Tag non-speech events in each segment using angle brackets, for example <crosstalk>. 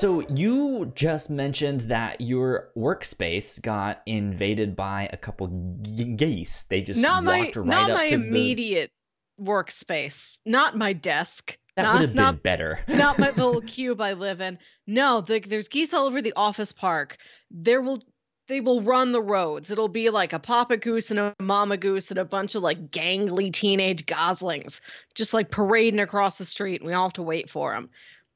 so you just mentioned that your workspace got invaded by a couple geese. They just not my walked right not up my to the- immediate workspace, not my desk, That not would have been not better. <laughs> not my little <laughs> cube I live in. No, the, there's geese all over the office park. There will they will run the roads. It'll be like a papa goose and a mama goose and a bunch of like gangly teenage goslings just like parading across the street. And we all have to wait for them.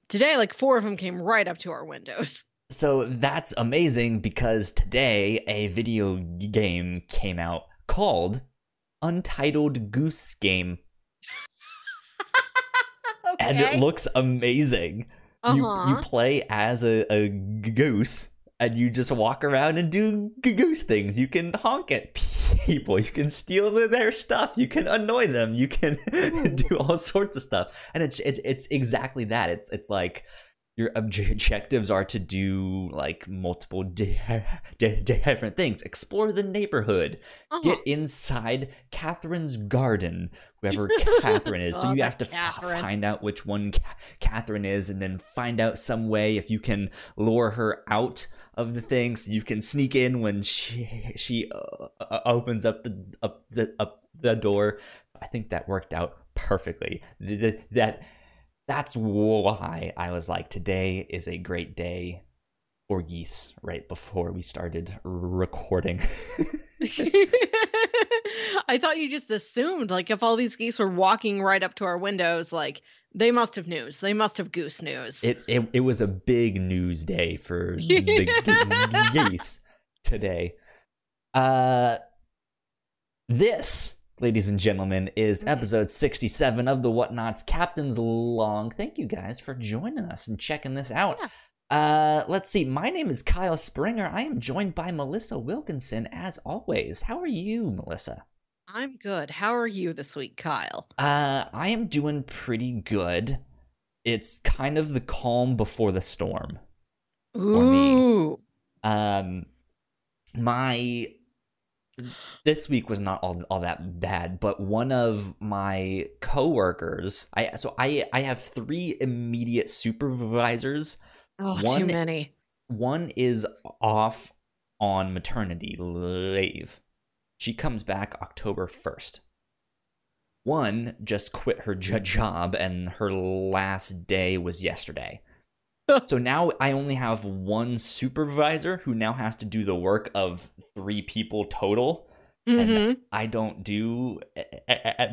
Today, like four of them came right up to our windows. <laughs> So that's amazing because today a video game came out called Untitled Goose Game, okay. and it looks amazing. You uh-huh. you play as a, a goose, and you just walk around and do goose things. You can honk at people. You can steal their stuff. You can annoy them. You can <laughs> do all sorts of stuff. And it's it's it's exactly that. It's it's like your obje- objectives are to do like multiple <laughs> di- di- different things. Explore the neighborhood. Uh-huh. Get inside Catherine's garden, whoever <laughs> Catherine is. So you have to f- find out which one Ca- Catherine is, and then find out some way if you can lure her out of the thing, so you can sneak in when she she uh, uh, opens up the up the up the door. I think that worked out perfectly. Th- th- That that's why I was like, today is a great day for geese. Right before we started recording. <laughs> I thought you just assumed, like, if all these geese were walking right up to our windows, like, they must have news. They must have goose news. It, it it was a big news day for <laughs> the geese today. Uh, this, ladies and gentlemen, is Mm. episode sixty-seven of the Whatnauts. Captain's Log. Thank you guys for joining us and checking this out. yes. Uh, let's see. My name is Kyle Springer. I am joined by Melissa Wilkinson as always. How are you, Melissa? I'm good. How are you this week, Kyle? Uh, I am doing pretty good. It's kind of the calm before the storm. me. Ooh. um my this week was not all, all that bad but one of my coworkers i so i i have three immediate supervisors Oh, One- too many. one is off on maternity leave she comes back october 1st one just quit her j- job and her last day was yesterday <laughs> so now I only have one supervisor who now has to do the work of three people total. hmm And I don't do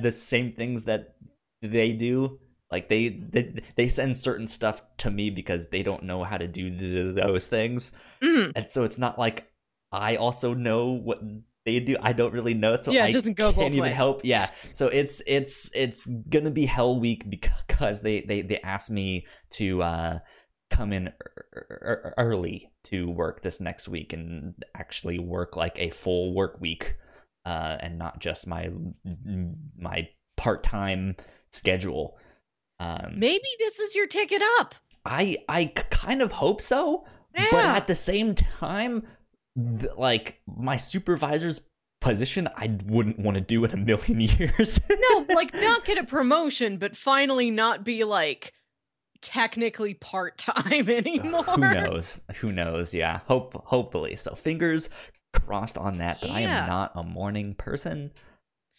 the same things that they do. Like they, they they send certain stuff to me because they don't know how to do th- those things, Mm. and so it's not like I also know what they do. I don't really know, so Yeah, it I doesn't go can't even help. Yeah, so it's it's it's gonna be hell week because they they they asked me to uh come in ear- ear- early to work this next week and actually work like a full work week uh and not just my my part-time schedule um Maybe this is your ticket up. i i kind of hope so but at the same time th- like my supervisor's position i wouldn't want to do in a million <laughs> years no, <laughs> like not get a promotion, but finally not be like technically part time <laughs> anymore. Who knows? Who knows? Yeah. Hope hopefully. So fingers crossed on that. But I am not a morning person.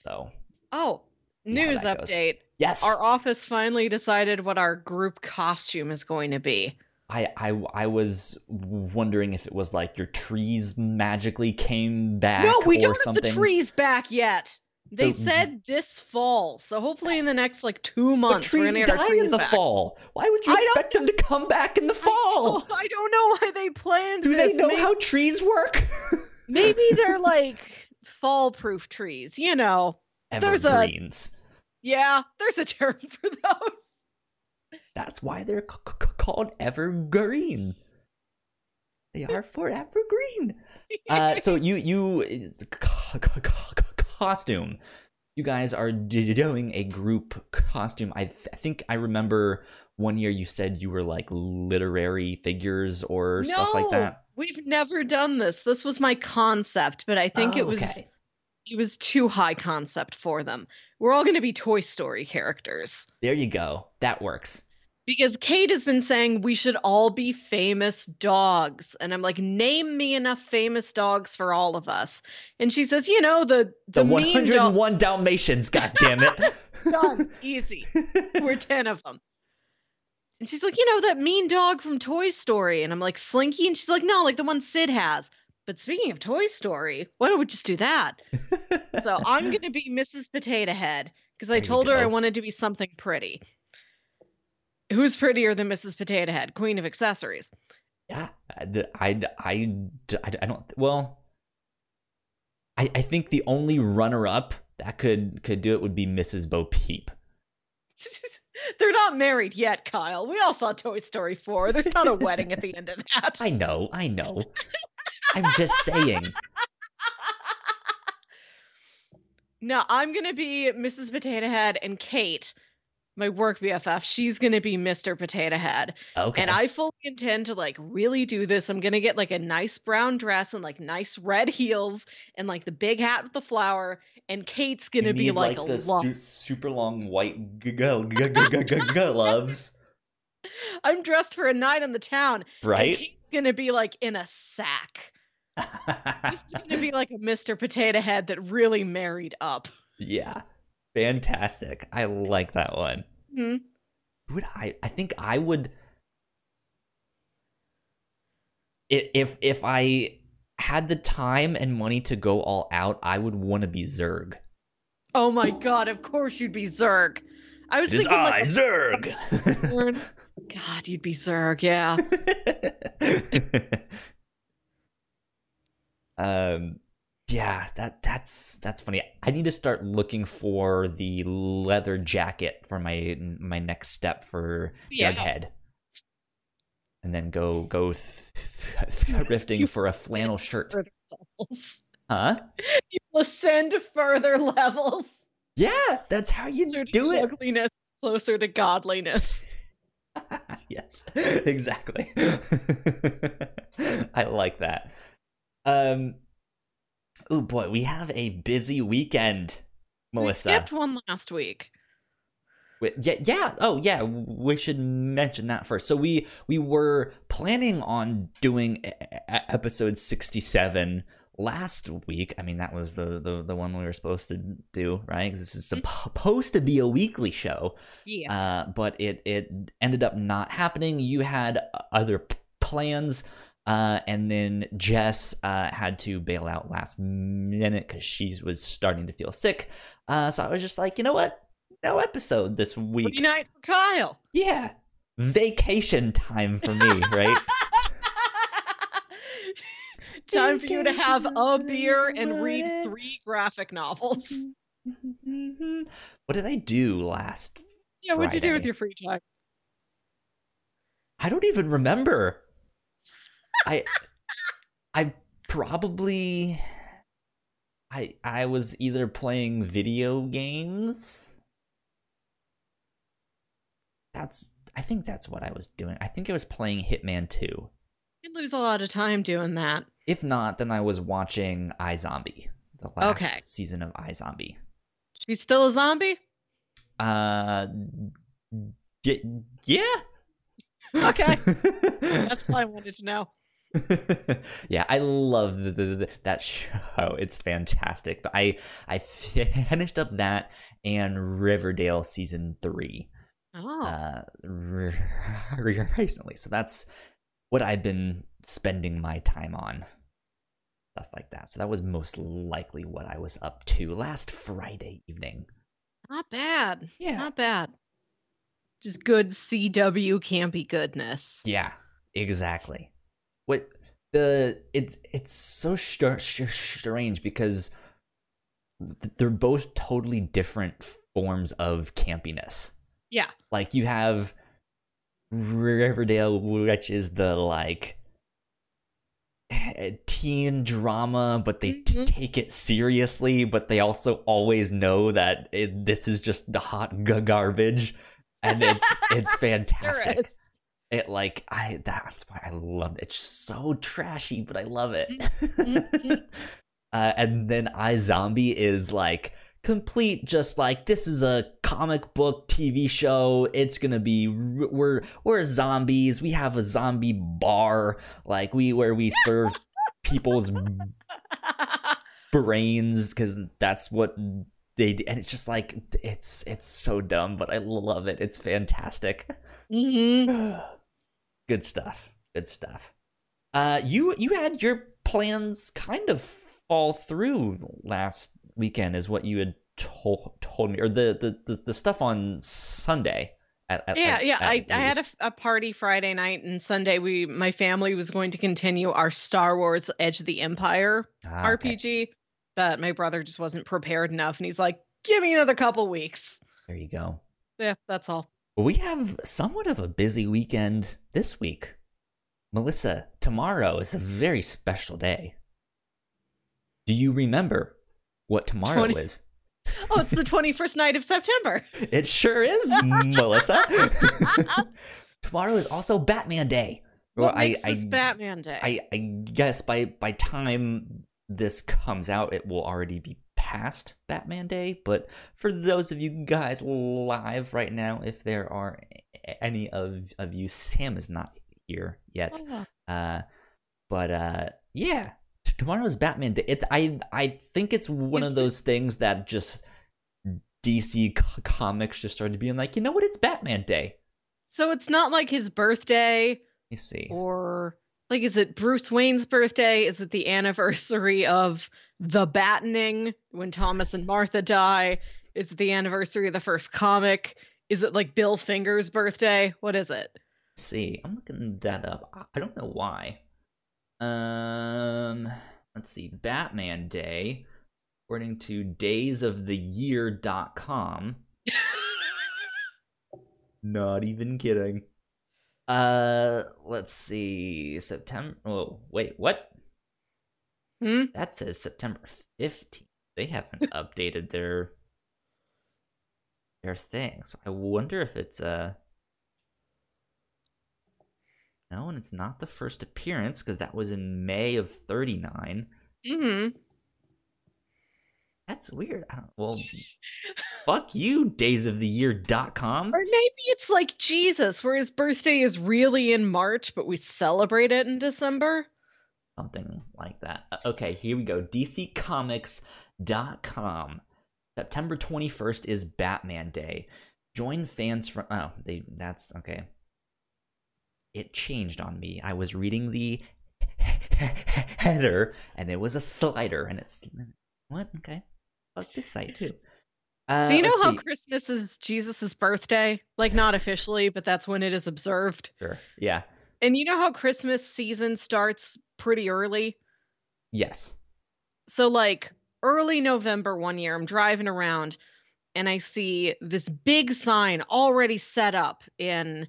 So Oh, news that goes. update. yes, Our office finally decided what our group costume is going to be. I, I I was wondering if it was like your trees magically came back. no, we don't something. have the trees back yet. They So- said this fall, so hopefully in the next like two But months we're trees die our trees in the back. fall. Why would you I expect them to come back in the I fall? don't, <laughs> I don't know why they planned Do they know May- how trees work? <laughs> Maybe they're like fall-proof trees. You know, There's a- Evergreens. yeah. There's a term <laughs> for those. That's why they're c- c- called evergreen. They are forever green. <laughs> Uh, so you you co- co- co- co- costume. You guys are doing a group costume. I, th- I think I remember one year you said you were like literary figures or stuff like that. We've never done this. This was my concept, but I think Oh, it was okay. it was too high concept for them. We're all going to be Toy Story characters. There you go. That works. Because Kate has been saying we should all be famous dogs. And I'm like, name me enough famous dogs for all of us. And she says, you know, the The, the, mean dog 101 Dalmatians, god damn it. <laughs> done. Easy. We're 10 of them. And she's like, you know, that mean dog from Toy Story. And I'm like, Slinky? And she's like, no, like the one Sid has. But speaking of Toy Story, why don't we just do that? So I'm going to be Mrs. Potato Head because I told her I wanted to be something pretty. Who's prettier than Mrs. Potato Head, Queen of Accessories? Yeah, I, I, I, I don't. Well, I, I think the only runner-up that could could do it would be Mrs. Bo Peep. <laughs> They're not married yet, Kyle. We all saw Toy Story 4. There's not a wedding at the end of that. <laughs> I know, I know. <laughs> I'm just saying. No, I'm gonna be Mrs. Potato Head and Kate, my work BFF. She's gonna be Mr. Potato Head. Okay. And I fully intend to like really do this. I'm gonna get like a nice brown dress and like nice red heels and like the big hat with the flower. And Kate's gonna be need, like, a the lo- su- super long white gloves, <laughs> I'm dressed for a night on the town. And right? Kate's gonna be like in a sack. This is gonna be <laughs> like a Mr. Potato Head that really married up. yeah, fantastic. I like that one. Hmm. Would I? I think I would. If if I had the time and money to go all out, I would want to be Zurg. Oh my god, of course you'd be Zurg. I was It thinking I, like Zurg. God, you'd be Zurg, yeah. <laughs> um, yeah, that that's that's funny. I need to start looking for the leather jacket for my my next step for Yeah. Jughead, and then go go th- th- thrifting for a flannel shirt. Huh? You'll ascend further levels. Yeah, that's how you Closer do it. Ugliness, closer to godliness. <laughs> yes, <laughs> exactly. <laughs> I like that. Um, oh boy, we have a busy weekend, Melissa. We skipped one last week. Yeah, yeah. Oh, yeah. We should mention that first. So we we were planning on doing episode sixty-seven last week. I mean, that was the the, the one we were supposed to do, right? this is supposed to be a weekly show, Yeah. uh, but it it ended up not happening. You had other p- plans. Uh, and then Jess uh, had to bail out last minute because she was starting to feel sick. Uh, so I was just like, you know what? No episode this week. Free night for Kyle. Yeah. Vacation time for me, right? <laughs> Time for you to have a beer and read three graphic novels. <laughs> what did I do last? Yeah, what did you do with your free time? I don't even remember. I I probably I I was either playing video games. That's I think that's what I was doing. I think I was playing Hitman 2. You lose a lot of time doing that. If not, then I was watching iZombie, the last Okay. season of iZombie. She's still a zombie? Uh, y- yeah. Okay. <laughs> That's all I wanted to know. <laughs> yeah, I love the, the, the, that show. It's fantastic. But I I finished up that and Riverdale season three Oh. uh <laughs> recently. So that's what I've been spending my time on. Stuff like that. So that was most likely what I was up to last Friday evening. not bad. Yeah. Not bad. Just good CW campy goodness. Yeah, exactly. What the it's it's so str- str- strange because th- they're both totally different forms of campiness. Yeah. Like you have Riverdale, which is the like eh, teen drama, but they t- Mhm. take it seriously, but they also always know that it, this is just the hot g- garbage, and it's <laughs> it's fantastic. It like i that's why i love it it's so trashy but i love it Mhm. <laughs> uh, and then i zombie is like complete just like this is a comic book TV show. It's gonna be we're we're zombies. We have a zombie bar like we where we serve people's brains because that's what they do. and it's just like it's it's so dumb, but I love it. It's fantastic. hmm <sighs> <laughs> Good stuff. Good stuff. Uh, you you had your plans kind of fall through last weekend, is what you had told told me, or the the the, the stuff on Sunday. At, at, Yeah, at- yeah. I, I had a, a party Friday night and Sunday. We my family was going to continue our Star Wars Edge of the Empire Ah, okay. RPG, but my brother just wasn't prepared enough, and he's like, "Give me another couple weeks." There you go. Yeah, that's all. We have somewhat of a busy weekend this week. Melissa, tomorrow is a very special day. Do you remember what tomorrow 20 is? Oh, it's the twenty first night of September. <laughs> It sure is, Melissa. <laughs> tomorrow is also Batman Day. What Well, I, makes this I, Batman Day? I, I guess by by time this comes out, it will already be past Batman Day. But for those of you guys live right now, if there are any of of you, Sam is not here yet. Oh, Uh, but uh, yeah, is Batman Day. It I I think it's one of those things that just DC co- comics just started to being like, you know what, it's Batman Day. So it's not like his birthday, Let me see. or like, is it Bruce Wayne's birthday? Is it the anniversary of the battening when Thomas and Martha die? Is it the anniversary of the first comic? Is it like Bill Finger's birthday? What is it? Let's see. I'm looking that up. I- don't know why. Um, let's see. Batman Day, according to daysoftheyear.com. <laughs> Not even kidding. Uh, let's see. September. Oh, wait, what? Hmm? That says September 15th. They haven't <laughs> updated their their thing. So I wonder if it's uh No, and it's not the first appearance because that was in May of 39. hmm That's weird. I don't, well, <laughs> fuck you, daysoftheyear.com. Or maybe it's like Jesus, where his birthday is really in March, but we celebrate it in December. Something like that. Uh, Okay, here we go. DCComics.com. September 21st is Batman Day. Join fans from. Oh, they. That's okay. It changed on me. I was reading the <laughs> header, and it was a slider, and it's. What? Okay. Fuck this site, too. Uh, so you know how see. Christmas is Jesus' birthday? Like not officially, but that's when it is observed. Sure. Yeah. And you know how Christmas season starts pretty early? Yes. So like early November one year, I'm driving around and I see this big sign already set up in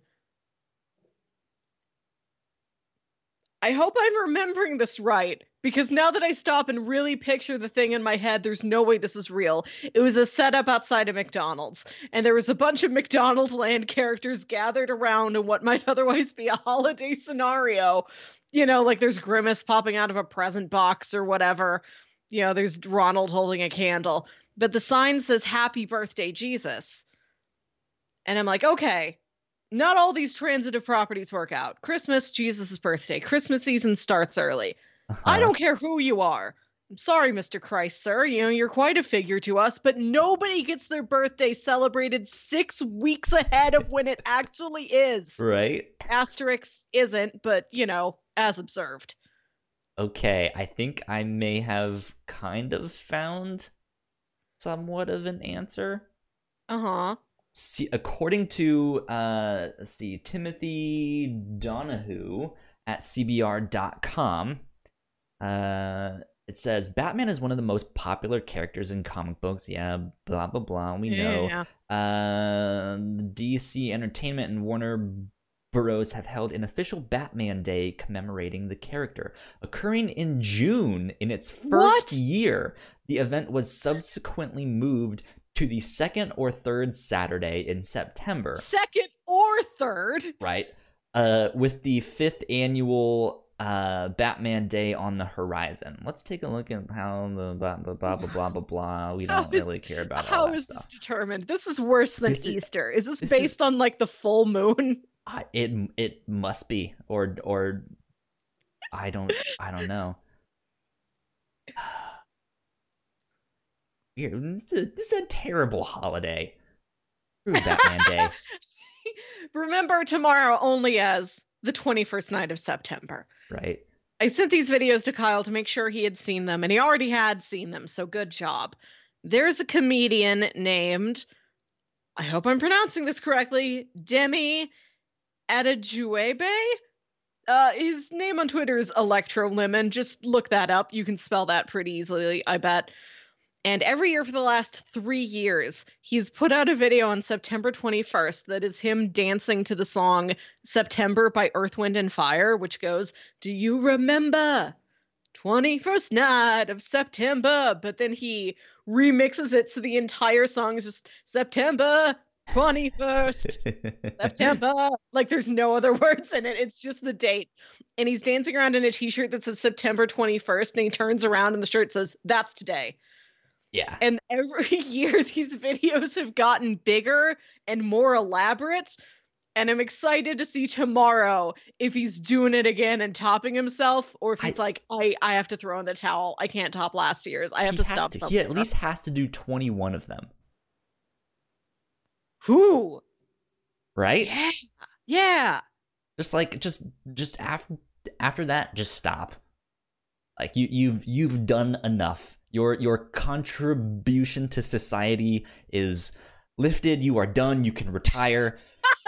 I hope I'm remembering this right because now that I stop and really picture the thing in my head, there's no way this is real. It was a setup outside of McDonald's, and there was a bunch of McDonald's land characters gathered around in what might <laughs> otherwise be a holiday scenario. You know, like there's Grimace popping out of a present box or whatever. You know, there's Ronald holding a candle, but the sign says Happy Birthday, Jesus. And I'm like, okay, not all these transitive properties work out. Christmas, Jesus' birthday. Christmas season starts early. I Uh-huh. don't care who you are. I'm sorry, Mr. Christ, sir. You know, you're quite a figure to us, but nobody gets their birthday celebrated six weeks ahead of when it actually is. Right? Asterix isn't, but, you know, as observed. Okay, I think I may have kind of found somewhat of an answer. Uh huh. See, according to uh, let's see, Timothy Donahue at CBR.com, uh, it says Batman is one of the most popular characters in comic books. Yeah, blah blah blah. We know. Yeah. Uh, DC Entertainment and Warner Bros. have held an official Batman Day commemorating the character. Occurring in June in its first What? year, the event was subsequently moved to the second or third Saturday in September, Second or third. right? Uh, with the fifth annual uh, Batman Day on the horizon. Let's take a look at how the blah blah blah blah blah blah blah. <laughs> We How don't is- really care about How is stuff. this determined? This is worse than This Easter. Is this, this is- based on like the full moon? I, it it must be, or or I don't I don't know. <sighs> Here, This is, a, this is a terrible holiday. Screw Batman Day. <laughs> Remember tomorrow only as the 21st night of September. right? I sent these videos to Kyle to make sure he had seen them, and he already had seen them, so good job. There's a comedian named, I hope I'm pronouncing this correctly, Demi Adejuyigbe. Uh, his name on Twitter is Electro Lemon. Just look that up. You can spell that pretty easily, I bet. And every year for the last three years, he's put out a video on September 21st that is him dancing to the song September by Earth, Wind, and Fire, which goes, Do you remember 21st night of September? But then he remixes it so the entire song is just September 21st. <laughs> September. Like there's no other <laughs> words in it. It's just the date. And he's dancing around in a t-shirt that says September 21st and he turns around and the shirt says that's today. yeah. And every <laughs> year these videos have gotten bigger and more elaborate. And I'm excited to see tomorrow if he's doing it again and topping himself, or if I- like, I, I have to throw in the towel. I can't top last year's. I have to stop. to, he at least has to do 21 of them, Who? right? Yeah. Yeah. Just like just just after after that, just stop. Like you you've you've done enough. Your your contribution to society is lifted. You are done. You can retire.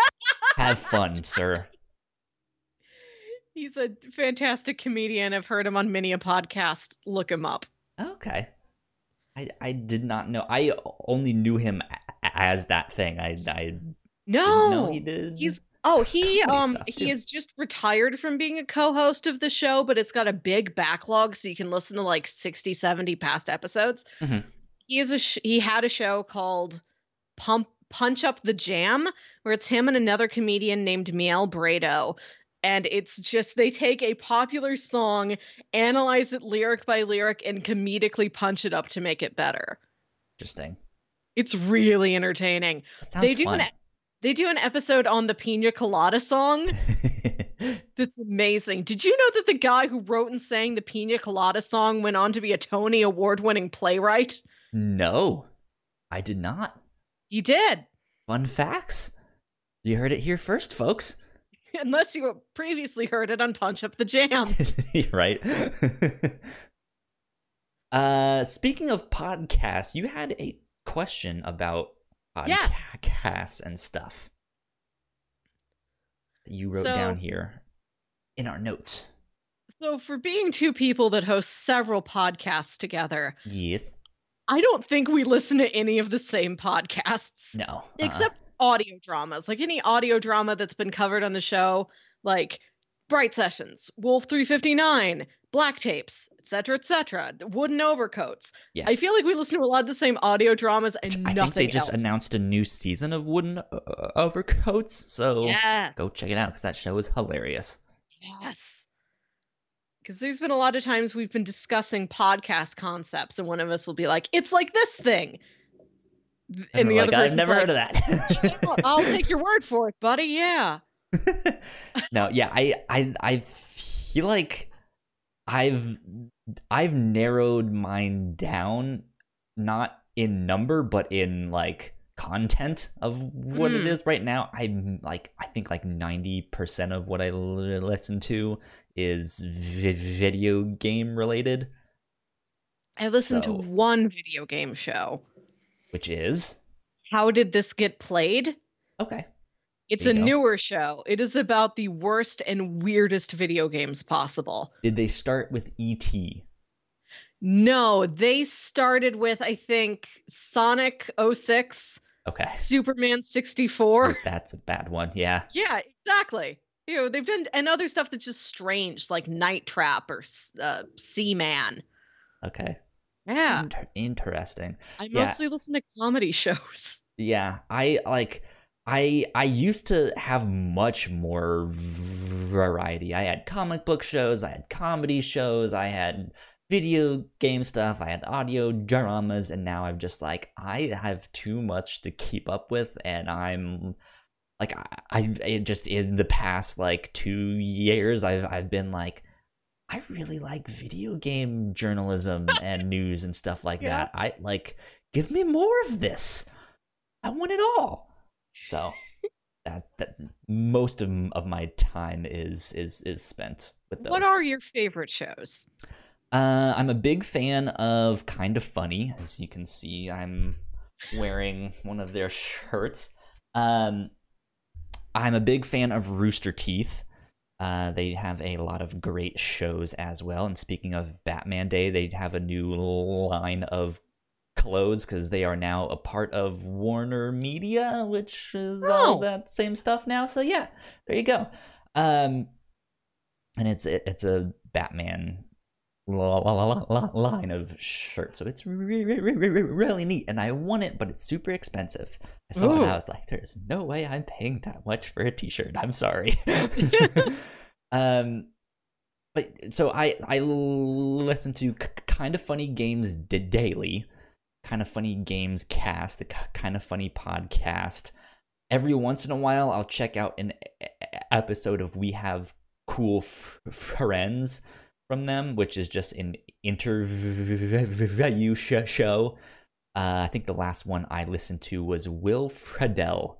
<laughs> Have fun, sir. He's a fantastic comedian. I've heard him on many a podcast. Look him up. Okay. I I did not know. I only knew him as that thing. I I No, know he did. he's oh he um he is just retired from being a co-host of the show, but it's got a big backlog, so you can listen to like 60, 70 past episodes. Mhm. He is a sh- he had a show called Pump Punch Up the Jam, where it's him and another comedian named Miel Bredouw. And it's just they take a popular song, analyze it lyric by lyric, and comedically punch it up to make it better. interesting. It's really entertaining. Sounds They do fun. an they do an episode on the Pina Colada song <laughs> that's amazing. Did you know that the guy who wrote and sang the Pina Colada song went on to be a Tony Award winning playwright? no, I did not. He did. Fun facts. You heard it here first, folks. <laughs> Unless you previously heard it on Punch Up the Jam. <laughs> right. uh, speaking of podcasts, you had a question about Yes. podcasts and stuff. that You wrote So- down here in our notes. so, for being two people that host several podcasts together, Yes. I don't think we listen to any of the same podcasts. No. uh-uh. except audio dramas like any audio drama that's been covered on the show like bright sessions wolf 359 black tapes etc etc wooden overcoats Yeah. i feel like we listen to a lot of the same audio dramas and nothing. I nothing think they just else. announced a new season of Wooden uh, Overcoats, so yes go check it out because that show is hilarious. yes because there's been a lot of times we've been discussing podcast concepts and one of us will be like it's like this thing and, And, the we're other like, I've person's never like, heard of that. "Yeah, i'll take your word for it buddy yeah <laughs> no, yeah, I, I, I feel like I've, I've narrowed mine down, not in number, but in like content of what it Mm. is right now. I'm like, I think like ninety percent of what I l- listen to is vi- video game related, i listened So- to one video game show which is How did this get played? okay. It's a go. newer show. It is about the worst and weirdest video games possible. Did they start with ET? No, they started with I think Sonic 06, Okay, Superman 64. that's a bad one. Yeah. yeah, exactly. You know, they've done and other stuff that's just strange like Night Trap or uh, Seaman. Okay. Yeah, Inter- interesting. I yeah. mostly listen to comedy <laughs> shows. Yeah, I like I I used to have much more variety. I had comic book shows, I had comedy shows, I had video game stuff, I had audio dramas, and now I'm just like I have too much to keep up with, and I'm like I, I just in the past like two years I've I've been like I really like video game journalism <laughs> and news and stuff like Yeah. that. I like give me more of this. I want it all. So that's that most of, of my time is is is spent with those. What are your favorite shows? Uh, I'm a big fan of Kind of Funny. As you can see, I'm wearing one of their shirts. Um, I'm a big fan of Rooster Teeth. Uh, they have a lot of great shows as well. And speaking of Batman Day, they have a new line of clothes because they are now a part of Warner Media, which is all Oh. that same stuff now. So yeah, there you go. Um, and it's it, it's a Batman la- la- la- la- line of shirt, so it's re- re- re- re- re- really neat. And I want it, but it's super expensive. I saw it, and I was like, "There's no way I'm paying that much for a T-shirt." I'm sorry. <laughs> <laughs> um, but so I I listen to k- kind of funny games daily, kind of funny games cast, the kind of funny podcast. Every once in a while, I'll check out an episode of We Have Cool F- Friends from them, which is just an interview sh- show. Uh, I think the last one I listened to was Will Friedle.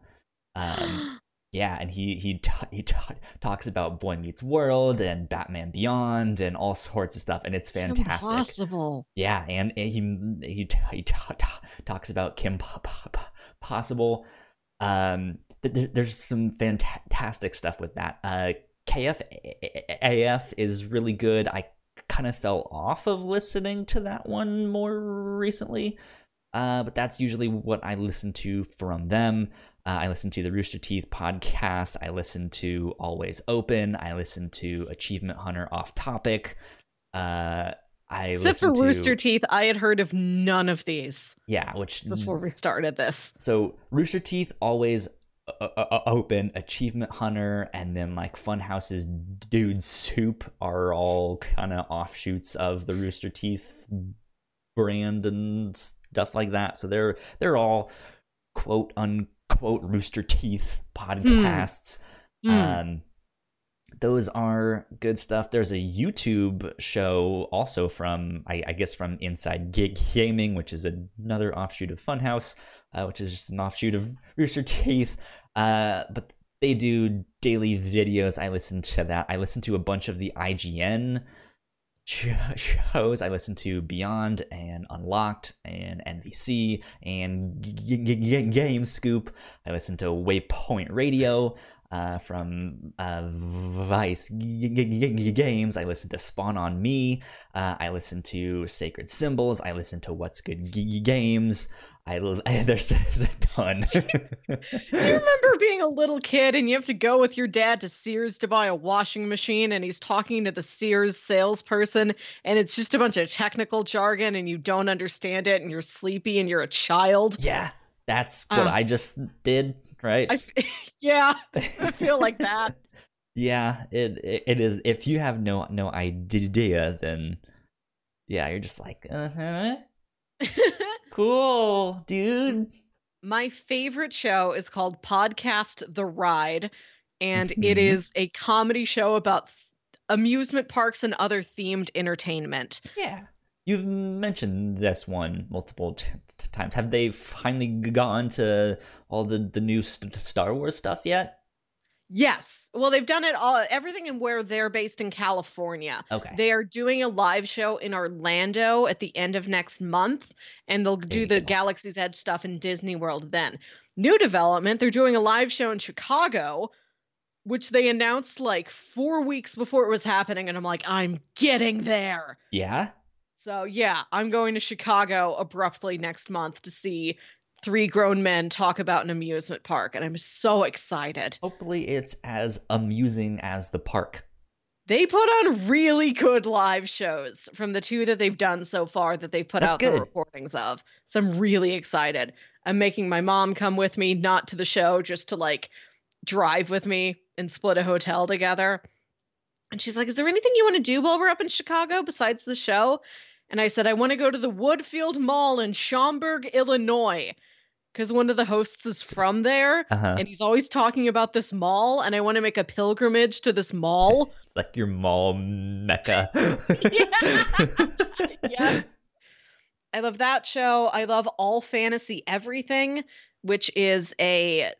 Um, <gasps> <gasps> yeah, and he he he talks about Boy Meets World and Batman Beyond and all sorts of stuff, and it's fantastic. Impossible. Yeah, and, and he he t- he talks about Kim Possible. Um, th- th- there's some fantastic stuff with that. Uh, KFAF is really good. I kind of fell off of listening to that one more recently. Uh, but that's usually what I listen to from them. Uh, I listen to the Rooster Teeth podcast. I listen to Always Open. I listen to Achievement Hunter Off Topic. Uh, I Except for to, Rooster Teeth, I had heard of none of these Yeah, which before we started this. so Rooster Teeth always uh, uh, uh, open. Achievement Hunter and then like Funhaus's Dude Soup are all kind of offshoots of the Rooster Teeth brand and stuff like that. So they're they're all quote unquote Rooster Teeth podcasts. Hmm. Um, those are good stuff. There's a YouTube show also from, I, I guess, from Inside Gig Gaming, which is another offshoot of Funhaus, uh, which is just an offshoot of Rooster Teeth. Uh, but they do daily videos. I listen to that. I listen to a bunch of the IGN <laughs> shows. I listen to Beyond and Unlocked and NVC and G- G- G- Game Scoop. I listen to Waypoint Radio uh, from uh, Vice Games. I listen to Spawn on Me. Uh, I listen to Sacred Symbols. I listen to What's Good Games. I, l- <laughs> there's, there's a ton. <laughs> Do you remember being a little kid and you have to go with your dad to Sears to buy a washing machine and he's talking to the Sears salesperson and it's just a bunch of technical jargon and you don't understand it and you're sleepy and you're a child? yeah, that's what Uh. I just did, right? I <laughs> yeah, I feel like that. yeah, it, it it is. If you have no no idea, then yeah, you're just like, uh huh, cool, dude. My favorite show is called Podcast The Ride, and it Mhm. is a comedy show about amusement parks and other themed entertainment. Yeah, you've mentioned this one multiple t- t- times. Have they finally gone to all the the new st- Star Wars stuff yet? Yes. Well, they've done it all, everything in where they're based in California. Okay, They are doing a live show in Orlando at the end of next month, and they'll do the. Galaxy's Edge stuff in Disney World then. New development, they're doing a live show in Chicago, which they announced like four weeks before it was happening. And I'm like, I'm getting there. yeah. So, yeah, I'm going to Chicago abruptly next month to see three grown men talk about an amusement park. And I'm so excited. Hopefully, it's as amusing as the park. They put on really good live shows from the two that they've done so far that they've put That's out the recordings of. So I'm really excited. I'm making my mom come with me, not to the show, just to like drive with me and split a hotel together. And she's like, Is there anything you want to do while we're up in Chicago besides the show? And I said, I want to go to the Woodfield Mall in Schaumburg, Illinois, because one of the hosts is from there. Uh-huh. And he's always talking about this mall. And I want to make a pilgrimage to this mall. <laughs> It's like your mall mecca. <laughs> <laughs> yes. I love that show. I love All Fantasy Everything, which is a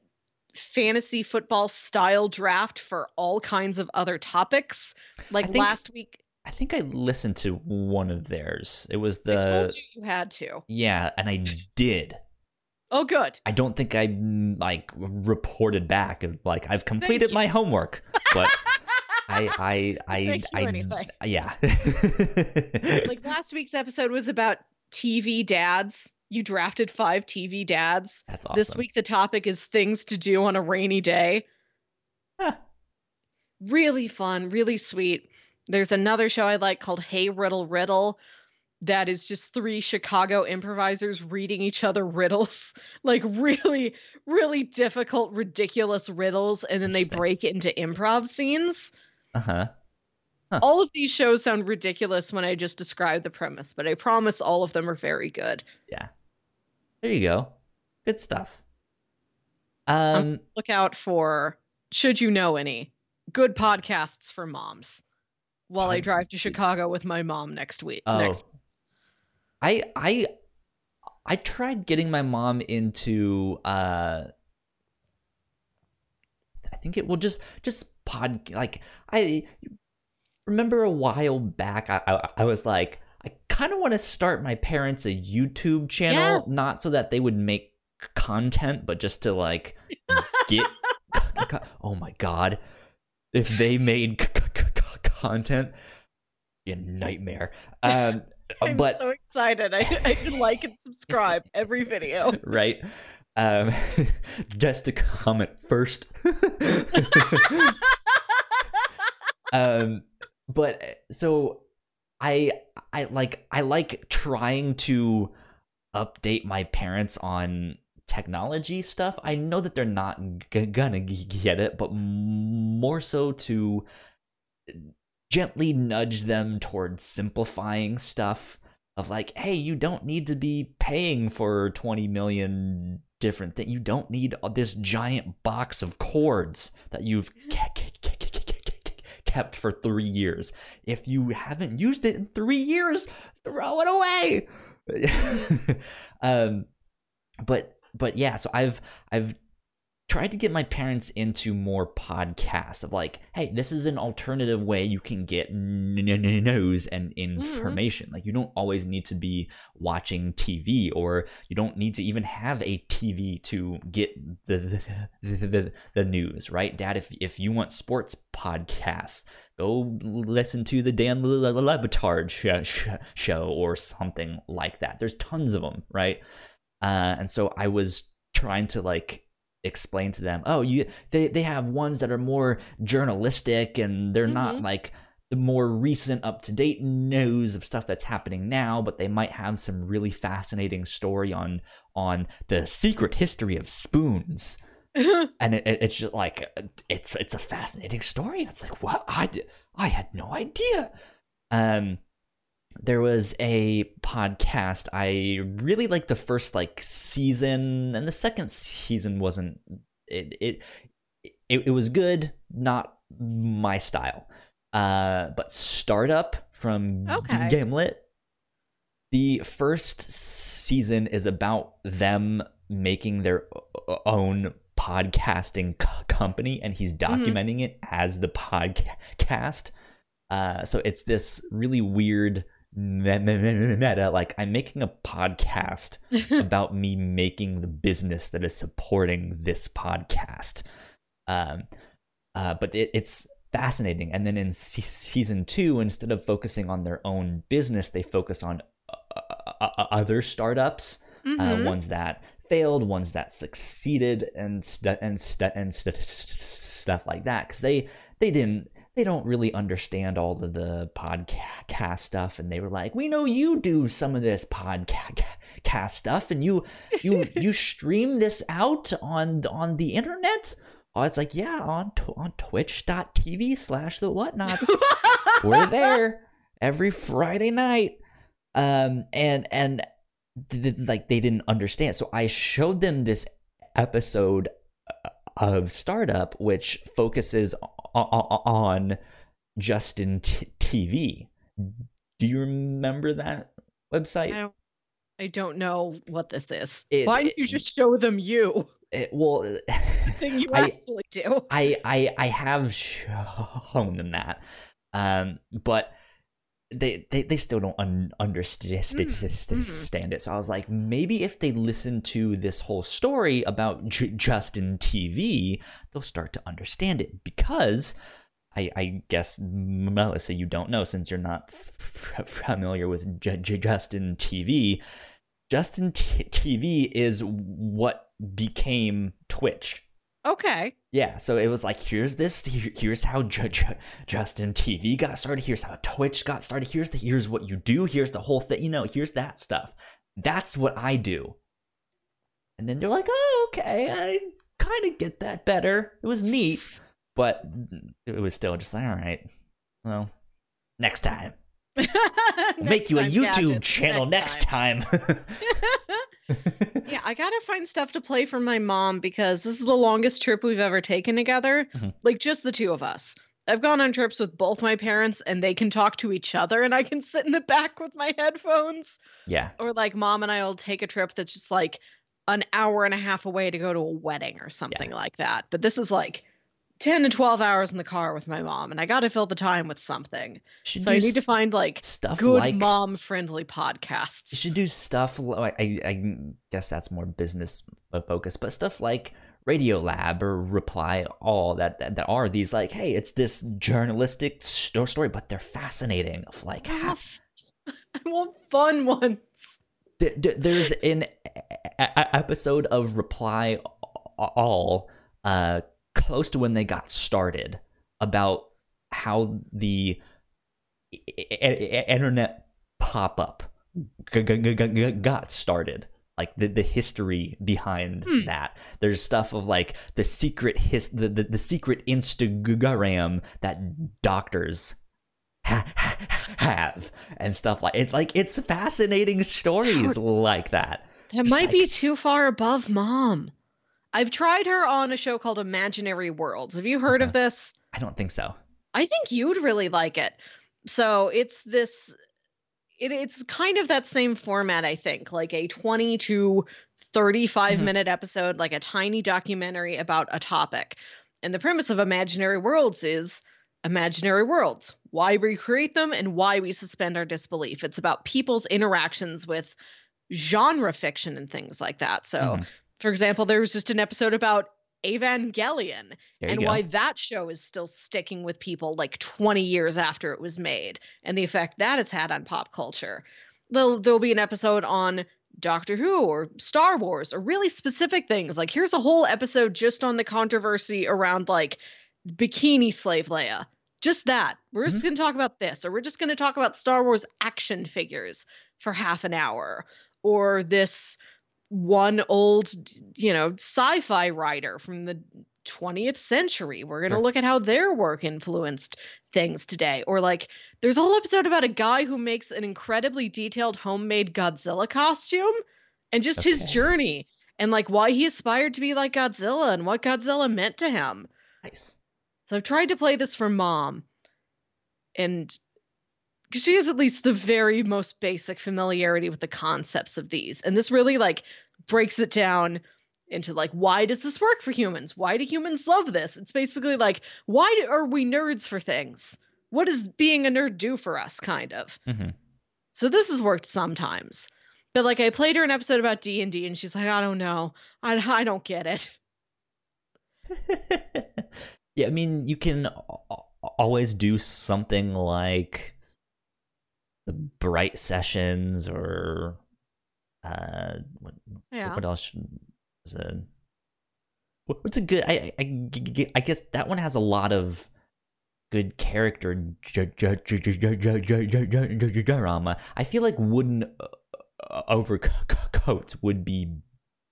fantasy football style draft for all kinds of other topics. Like think- last week, I think I listened to one of theirs. It was I the told you you had to. yeah, and I did. Oh, good. I don't think I mm, like reported back like I've completed my homework, but <laughs> I I I I, anyway. yeah. <laughs> Like last week's episode was about TV dads. You drafted five TV dads. That's awesome. This week, the topic is things to do on a rainy day. Huh. Really fun, really sweet. There's another show I like called Hey Riddle Riddle that is just three Chicago improvisers reading each other riddles, <laughs> like really, really difficult, ridiculous riddles, and then they break into improv scenes. Uh-huh. Huh. All of these shows sound ridiculous when I just describe the premise, but I promise all of them are very good. Yeah. There you go. Good stuff. Um Look out for should you know any good podcasts for moms while I Pod- drive to Chicago with my mom next week. oh. Next I I I tried getting my mom into uh I think it will just just pod like I remember a while back I I, I was like I kind of want to start my parents a YouTube channel Yes. not so that they would make content but just to like <laughs> get oh my god if they made c- c- c- content a nightmare um <laughs> I'm but so excited. I, I can like and subscribe every video. <laughs> right? Um, <laughs> just to comment first. um, but so I I like I like trying to update my parents on technology stuff. I know that they're not g- gonna g- get it, but more so to gently nudge them towards simplifying stuff of like, hey, you don't need to be paying for 20 million different things. You don't need this giant box of cords that you've <laughs> ke- ke- ke- ke- ke- ke- ke- kept for three years. If you haven't used it in three years, throw it away. <laughs> um, but but yeah, so I've I've tried to get my parents into more podcasts of like, hey, this is an alternative way you can get news and information. Like, you don't always need to be watching TV, or you don't need to even have a TV to get the the, the, the, the news, right, Dad? If if you want sports podcasts, go listen to the Dan Le- Le- Le- LeBatard sh- sh- show or something like that. There's tons of them, right? Uh, and so I was trying to like explain to them oh you they, they have ones that are more journalistic and they're not Mhm. like the more recent up to date news of stuff that's happening now but they might have some really fascinating story on on the secret history of spoons. <laughs> And it, it- it's just like it's it's a fascinating story. And it's like what? I I had no idea. Um there was a podcast. I really liked the first like season and the second season wasn't it it it, it was good not my style. Uh but startup from Okay. gimlet the first season is about them making their own podcasting co- company and he's documenting it as the podcast uh so it's this really weird meta like i'm making a podcast <laughs> about me making the business that is supporting this podcast um uh but it, it's fascinating and then in se- season two instead of focusing on their own business they focus on uh, uh, uh, other startups uh, Mhm. ones that failed, ones that succeeded, and st- and st- and st- st- stuff like that. Because they they didn't they don't really understand all of the podcast stuff and they were like we know you do some of this podcast stuff and you you <laughs> you stream this out on on the internet? Oh it's like yeah on on twitch.tv slash the whatnauts. We're <laughs> there every friday night. Um and and th- like they didn't understand. So i showed them this episode uh, of startup which focuses on Justin T- TV. Do you remember that website? I don't, I don't know what this is. It- Why don't you just show them you? It- well, <laughs> The thing you I- actually do. I I I have shown them that, um, but they they, they still don't un- understand Mm, understand it. So I was like, maybe if they listen to this whole story about J- Justin TV, they'll start to understand it. Because I I guess Melissa, you don't know since you're not f- familiar with J- J- Justin TV. Justin T- TV is what became Twitch. Okay. Yeah, so it was like, here's this, here's how J- J- Justin TV got started, here's how Twitch got started, here's the, here's what you do, here's the whole thing, you know, here's that stuff. That's what I do. And then they're like, oh, okay, I kind of get that better. It was neat, but it was still just like, all right, well, next time. <laughs> We'll make you a YouTube gadgets, channel next time. <laughs> <laughs> yeah, I gotta find stuff to play for my mom because this is the longest trip we've ever taken together. Mhm. Like just the two of us. I've gone on trips with both my parents and they can talk to each other and I can sit in the back with my headphones. yeah, Or like mom and I will take a trip that's just like an hour and a half away to go to a wedding or something like that. But this is like 10 to 12 hours in the car with my mom and I gotta fill the time with something. should So I need to find like stuff good like mom friendly podcasts. You should do stuff like I, I guess that's more business focused, but stuff like Radio Lab or Reply All that, that that are these like, hey, it's this journalistic story, but they're fascinating. Of like, I how, want- I want fun ones. th- th- there's an episode of Reply All, uh, close to when they got started, about how the internet pop up got started like the, the history behind Hmm. that there's stuff of like the secret his the, the, the secret instagram that doctors ha- ha- have and stuff like it's like it's fascinating stories like that That Just might be too far above mom. I've tried her on a show called Imaginary Worlds. Have you heard of this? i don't think so I think you'd really like it. So it's this it, it's kind of that same format, I think, like a 20 to 35 Mhm. minute episode, like a tiny documentary about a topic. And the premise of Imaginary Worlds is imaginary worlds, why we create them and why we suspend our disbelief. It's about people's interactions with genre fiction and things like that. So, Mhm. For example, there was just an episode about Evangelion and go why that show is still sticking with people like 20 years after it was made and the effect that has had on pop culture. There'll, there'll be an episode on Doctor Who or Star Wars or really specific things. Like, here's a whole episode just on the controversy around like bikini slave Leia. Just that. We're just mm-hmm. going to talk about this, or we're just going to talk about Star Wars action figures for half an hour, or this one old, you know, sci fi writer from the 20th century. We're going to look at how their work influenced things today. Or like, there's a whole episode about a guy who makes an incredibly detailed homemade Godzilla costume and just his journey and like why he aspired to be like Godzilla and what Godzilla meant to him. nice So I've tried to play this for mom, and she has at least the very most basic familiarity with the concepts of these, and this really like breaks it down into like why does this work for humans? Why do humans love this? It's basically like why do, are we nerds for things? What does being a nerd do for us? Kind of. hmm So this has worked sometimes. But like I played her an episode about D&D and she's like I don't know. I I don't get it. <laughs> yeah, I mean, you can al- al- always do something like the bright sessions or uh, what, Yeah. what else is what- what's a good? I, I I I guess that one has a lot of good character drama. I feel like wooden overcoats would be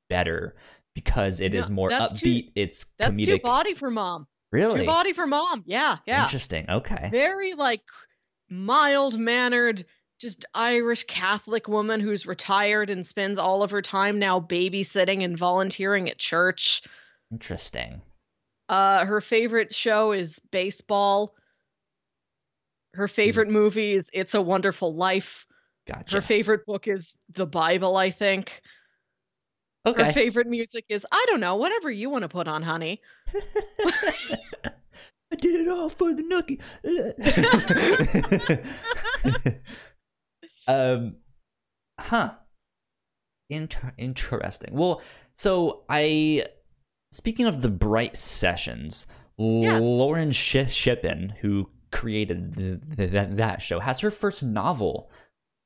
better because it is more upbeat. it's That's comedic. too body for mom. really Too body for mom. Yeah, yeah. interesting. Okay, Very like mild mannered, just Irish Catholic woman who's retired and spends all of her time now babysitting and volunteering at church. interesting. Uh, her favorite show is baseball. Her favorite movie is It's a Wonderful Life. Gotcha. Her favorite book is the Bible, I think. Okay. Her favorite music is I don't know, whatever you want to put on, honey. <laughs> <laughs> <laughs> I did it all for the nookie. <laughs> um, huh. Inter- interesting. Well, so I, speaking of the Bright Sessions, Yes. Lauren Sh- Shippen, who created th- th- that that show, has her first novel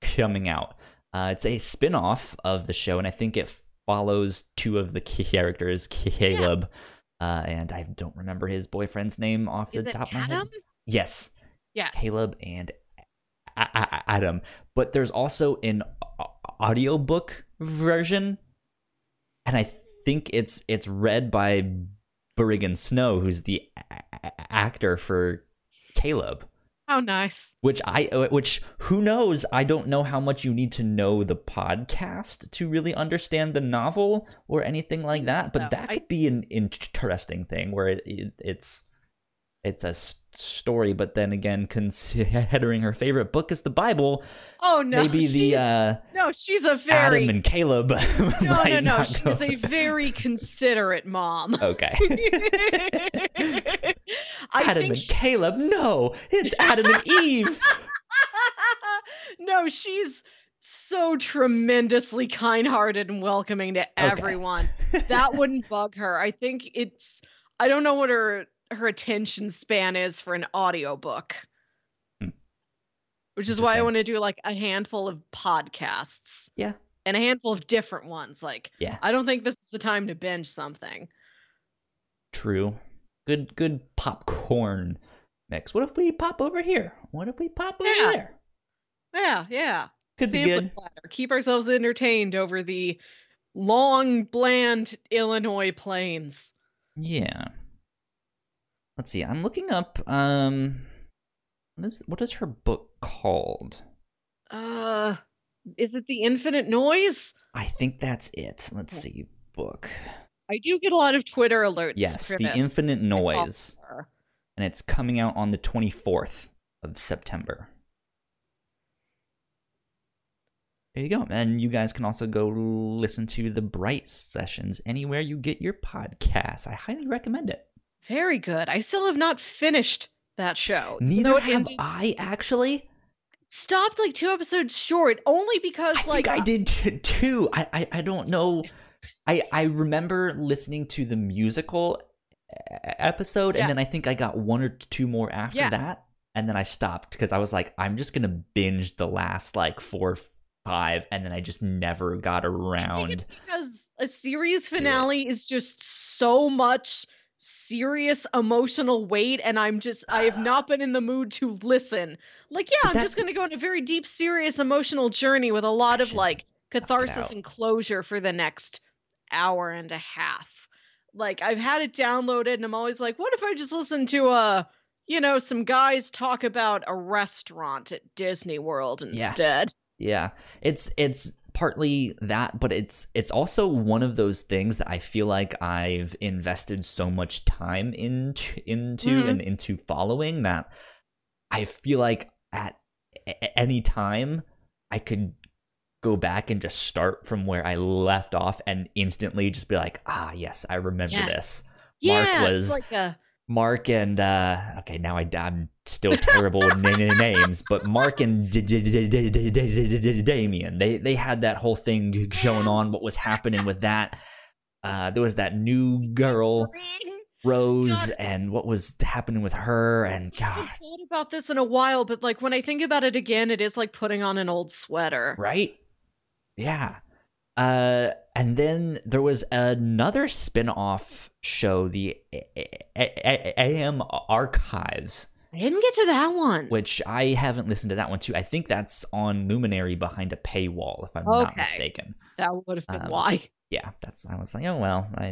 coming out. Uh, it's a spin-off of the show, and I think it follows two of the key characters, Caleb, uh, and I don't remember his boyfriend's name off Is the top of my head. Yes, Yes. Caleb and A- A- Adam. But there's also an au- audiobook version, and I think it's it's read by Briggon Snow, who's the a- actor for Caleb. How nice. Which I, uh, which who knows? I don't know how much you need to know the podcast to really understand the novel or anything like that. But so. that I- could be an interesting thing where it, it it's it's a story, but then again, considering her favorite book is the Bible, Oh no. maybe the uh, No, she's a very Adam and Caleb. <laughs> No, no, no. She's a very considerate mom. okay. <laughs> I Adam think and she- Caleb. No, it's Adam and Eve. <laughs> no, she's so tremendously kind-hearted and welcoming to everyone. That wouldn't bug her. I think it's I don't know what her her attention span is for an audiobook. Hmm. Which is why I want to do like a handful of podcasts. Yeah. And a handful of different ones. Like Yeah. I don't think this is the time to binge something. True. Good good popcorn mix. What if we pop over here? What if we pop over Yeah. there? Yeah, yeah. Could be good. platter. Keep ourselves entertained over the long, bland Illinois plains. Yeah. Let's see. I'm looking up um what is what is her book called? Uh, is it the Infinite Noise? I think that's it. Let's see. Book. I do get a lot of Twitter alerts. Yes, The. Infinite Noise. And it's coming out on the 24th of September. There you go. And you guys can also go listen to the Bright Sessions anywhere you get your podcasts. I highly recommend it. Very good. I still have not finished that show. Neither have ended- I actually. stopped like two episodes short, only because like I like think I did t- too. I, I I don't know. I I remember listening to the musical episode, Yeah. and then I think I got one or two more after Yes. that, and then I stopped because I was like, I'm just gonna binge the last like four, five, and then I just never got around. I think it's because a series finale is just so much serious emotional weight and i'm just i have not been in the mood to listen. Like yeah i'm just going to go on a very deep serious emotional journey with a lot I of like catharsis and closure for the next hour and a half. Like i've had it downloaded and i'm always like what if i just listen to a you know some guys talk about a restaurant at disney world Yeah. instead? Yeah, it's it's partly that, but it's it's also one of those things that I feel like I've invested so much time into into Mhm. and into following that I feel like at any time I could go back and just start from where I left off and instantly just be like, ah, yes, I remember Yes. this. yeah Mark was like a Mark and uh okay now I, I'm still terrible with na- na- names, but Mark and Damien they they had that whole thing going on. What was happening with that? Uh, there was that new girl Rose, and what was happening with her? And god. I thought about this in a while, but like when I think about it again, it is like putting on an old sweater. right? Yeah. Uh, and then there was another spin-off show, the AM Archives. I didn't get to that one. which I haven't listened to that one too. I think that's on Luminary behind a paywall, if I'm not mistaken. that would have been Um, why. Yeah, that's. I was like, oh well, I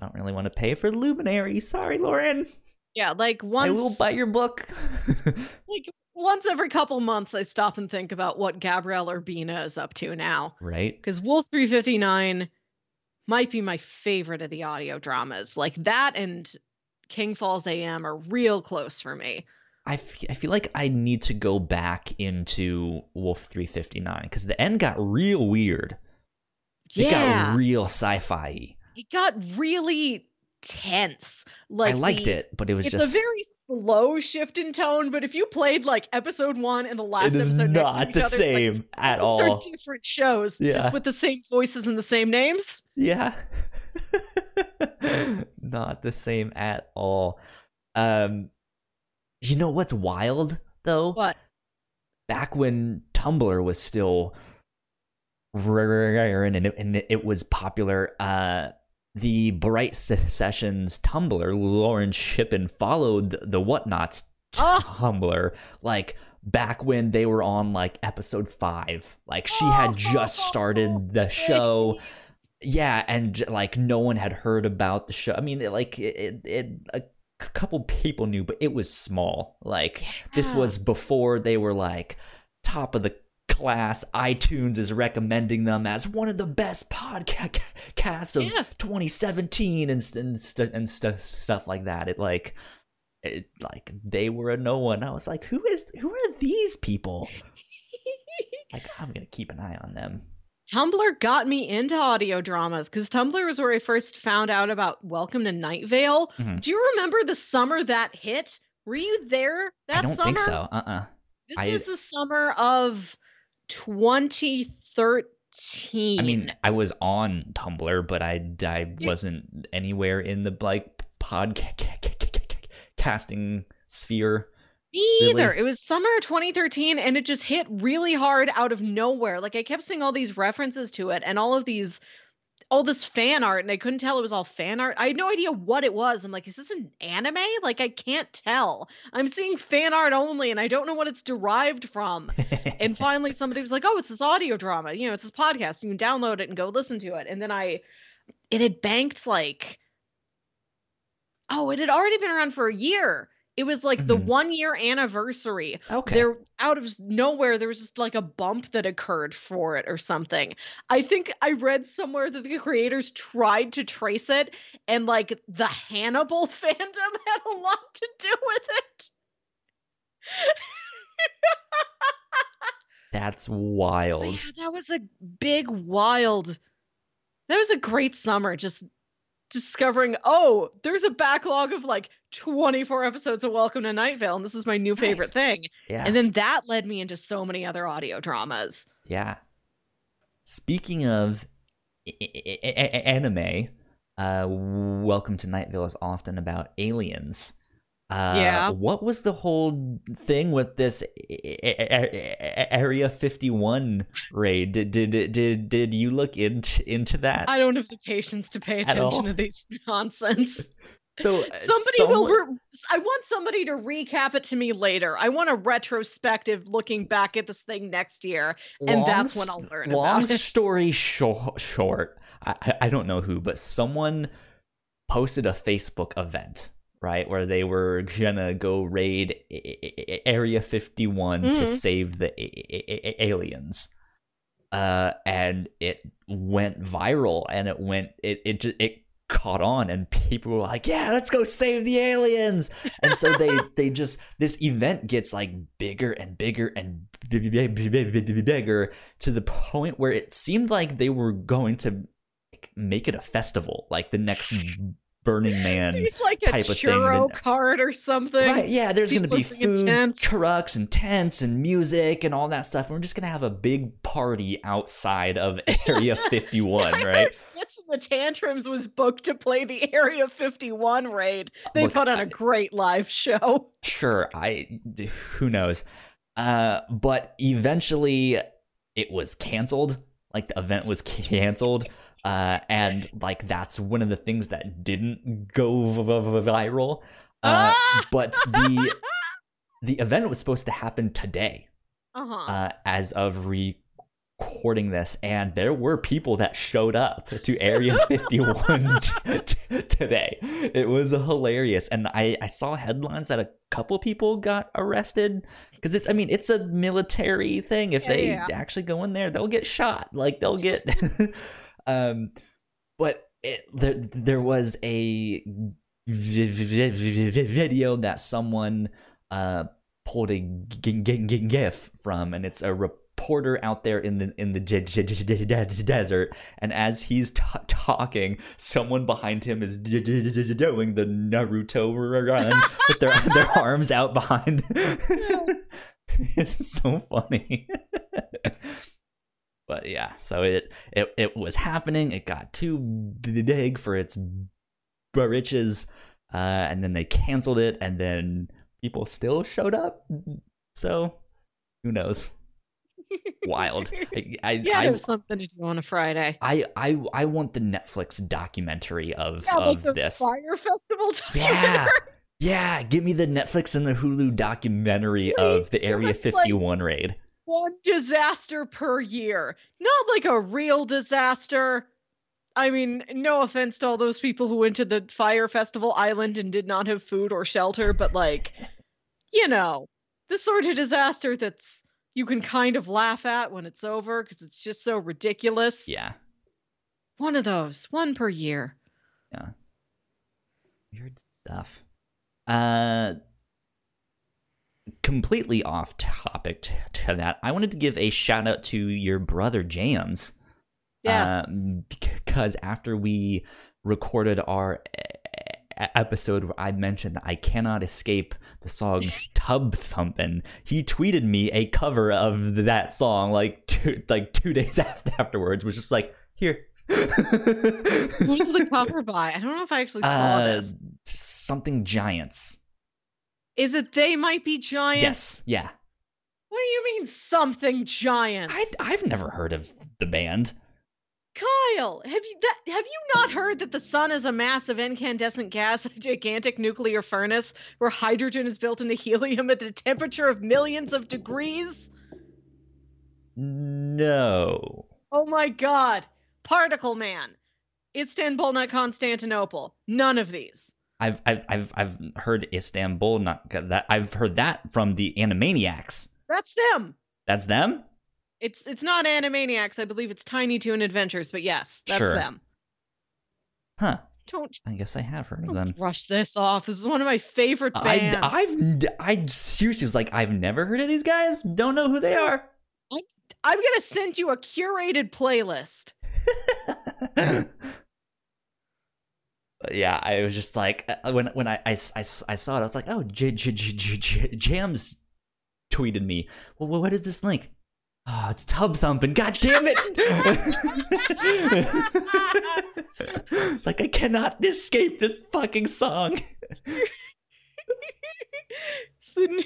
don't really want to pay for Luminary. Sorry, Lauren. Yeah, like once I will buy your book. <laughs> like once every couple months I stop and think about what Gabriel Urbina is up to now. right? Because Wolf 359 might be my favorite of the audio dramas. Like that and King Falls AM are real close for me. I, f- I feel like I need to go back into Wolf 359 because the end got real weird. Yeah. It got real sci-fi. it got really tense. Like I liked the- it, but it was It's just a very slow shift in tone, but if you played like episode one and the last it is episode, next to not the other, like, same at all. these are different shows, Yeah. just with the same voices and the same names. Yeah. <laughs> <laughs> Not the same at all. Um you know what's wild though? What? Back when Tumblr was still rare and it, and it was popular, uh the Bright Sessions Tumblr, Lauren Shippen followed the Whatnauts Oh. Tumblr like back when they were on like episode 5. Like she had <laughs> just started the show yeah and like no one had heard about the show. I mean it, like it, it, a couple people knew but it was small. Like this was before they were like top of the class. itunes is recommending them as one of the best podcasts of Yeah. 2017 and and, st- and st- stuff like that. It like it like they were a no one. I was like who is who are these people? <laughs> Like i'm gonna keep an eye on them Tumblr got me into audio dramas because Tumblr was where I first found out about Welcome to Night Vale. Mhm. Do you remember the summer that hit? Were you there that i don't summer? think so uh-uh This I- was the summer of 2013. I mean, I was on Tumblr, but I, I wasn't anywhere in the like podcasting sphere. Me really? either. It was summer 2013 and it just hit really hard out of nowhere. Like I kept seeing all these references to it and all of these all this fan art and I couldn't tell it was all fan art. I had no idea what it was. I'm like, is this an anime? Like I can't tell. I'm seeing fan art only and I don't know what it's derived from. And <laughs> finally somebody was like, "Oh, it's this audio drama. You know, it's this podcast. You can download it and go listen to it." And then I it had banked like Oh, it had already been around for a year. It was like the Mhm. 1 year anniversary. okay, There out of nowhere there was just like a bump that occurred for it or something. I think I read somewhere that the creators tried to trace it and like the Hannibal <laughs> fandom had a lot to do with it. <laughs> that's wild. yeah, that was a big wild. That was a great summer just discovering, oh, there's a backlog of like 24 episodes of Welcome to Night Vale, and this is my new favorite Nice. thing. Yeah, And then that led me into so many other audio dramas. yeah. Speaking of I- I- I- anime, uh, Welcome to Night Vale is often about aliens. Uh, Yeah. What was the whole thing with this Area 51 raid? Did did did did you look into into that? I don't have the patience to pay attention to these <laughs> nonsense. so uh, Somebody someone- will. Re- I want somebody to recap it to me later. I want a retrospective looking back at this thing next year, and that's when I'll learn long about it. story short, short I- I don't know who but someone posted a facebook event right where they were <laughs> gonna go raid area 51 to Mhm. save the A- A- aliens uh and it went viral and it went it it just it caught on and people were like yeah let's go save the aliens and so they <laughs> they just this event gets like bigger and bigger and bigger to the point where it seemed like they were going to make it a festival like the next burning <laughs> man There's like a type of thing, cart or something. Right, yeah, there's going to be food tents. trucks and tents and music and all that stuff. And we're just going to have a big party outside of <laughs> Area 51, I right? Fitz and the Tantrums was booked to play the Area 51 raid. They Look, put on I- a great live show. Sure, I who knows. Uh but eventually it was canceled. Like the event was canceled. Uh and like that's one of the things that didn't go v- v- viral. Uh Ah! but the <laughs> the event was supposed to happen today, Uh-huh. uh, as of recording this, and there were people that showed up to Area <laughs> 51 <laughs> t- t- today. It was hilarious, and I I saw headlines that a couple people got arrested because it's I mean it's a military thing. If Yeah, they yeah. actually go in there, they'll get shot. Like they'll get, um, but it, there there was a vi- vi- vi- vi- video that someone uh pulled a gif from and it's a reporter out there in the in the desert and as he's talking someone behind him is doing the Naruto run <laughs> with their their arms out behind. <laughs> <laughs> It's so funny but yeah so it it it was happening it got too big for its britches uh and then they canceled it and then people still showed up so who knows <laughs> wild i I, yeah, I, there's something to do on a Friday. I, I I want the Netflix documentary of Yeah, of those this. fire festival <laughs> Yeah, yeah. Give me the Netflix and the Hulu documentary <laughs> of the Area just, like- 51 raid. One disaster per year. Not like a real disaster. I mean, no offense to all those people who went to the Fire Festival Island and did not have food or shelter, but like, you know, the sort of disaster that's you can kind of laugh at when it's over because it's just so ridiculous. Yeah, One of those, one per year. Yeah. Weird stuff. Uh, completely off topic t- to that. I wanted to give a shout out to your brother James. Yes. Um, because after we recorded our episode where I mentioned that I cannot escape the song <laughs> Tub Thumpin', he tweeted me a cover of that song like two like two <laughs> days after afterwards, was just like, here. Who's the <laughs> cover by? I don't know if I actually saw uh, this. something giants. Is it They Might Be Giants? Yes, yeah. What do you mean something giants? I I've never heard of the band. Kyle, have you that have you not heard that the sun is a massive incandescent gas, a gigantic nuclear furnace where hydrogen is built into helium at the temperature of millions of degrees? No. Oh my god. Particle Man. Istanbul, not Constantinople. None of these. I've I've I've I've heard Istanbul. Not that I've heard that from the Animaniacs. That's them. That's them. It's it's not Animaniacs. I believe it's Tiny Toon Adventures, but yes, that's Sure. them. Huh. Don't, I guess I have heard of them. brush this off. This is one of my favorite I bands. I've I seriously was like I've never heard of these guys. Don't know who they are. I'm gonna send you a curated playlist. <laughs> <laughs> Yeah, I was just like uh, when when I I, I, I saw it, I was like, oh, J, J, J, J, J, Jams tweeted me. Well, what is this link? Oh, it's Tub Thumping. God damn it! <laughs> it's like I cannot escape this fucking song. it's the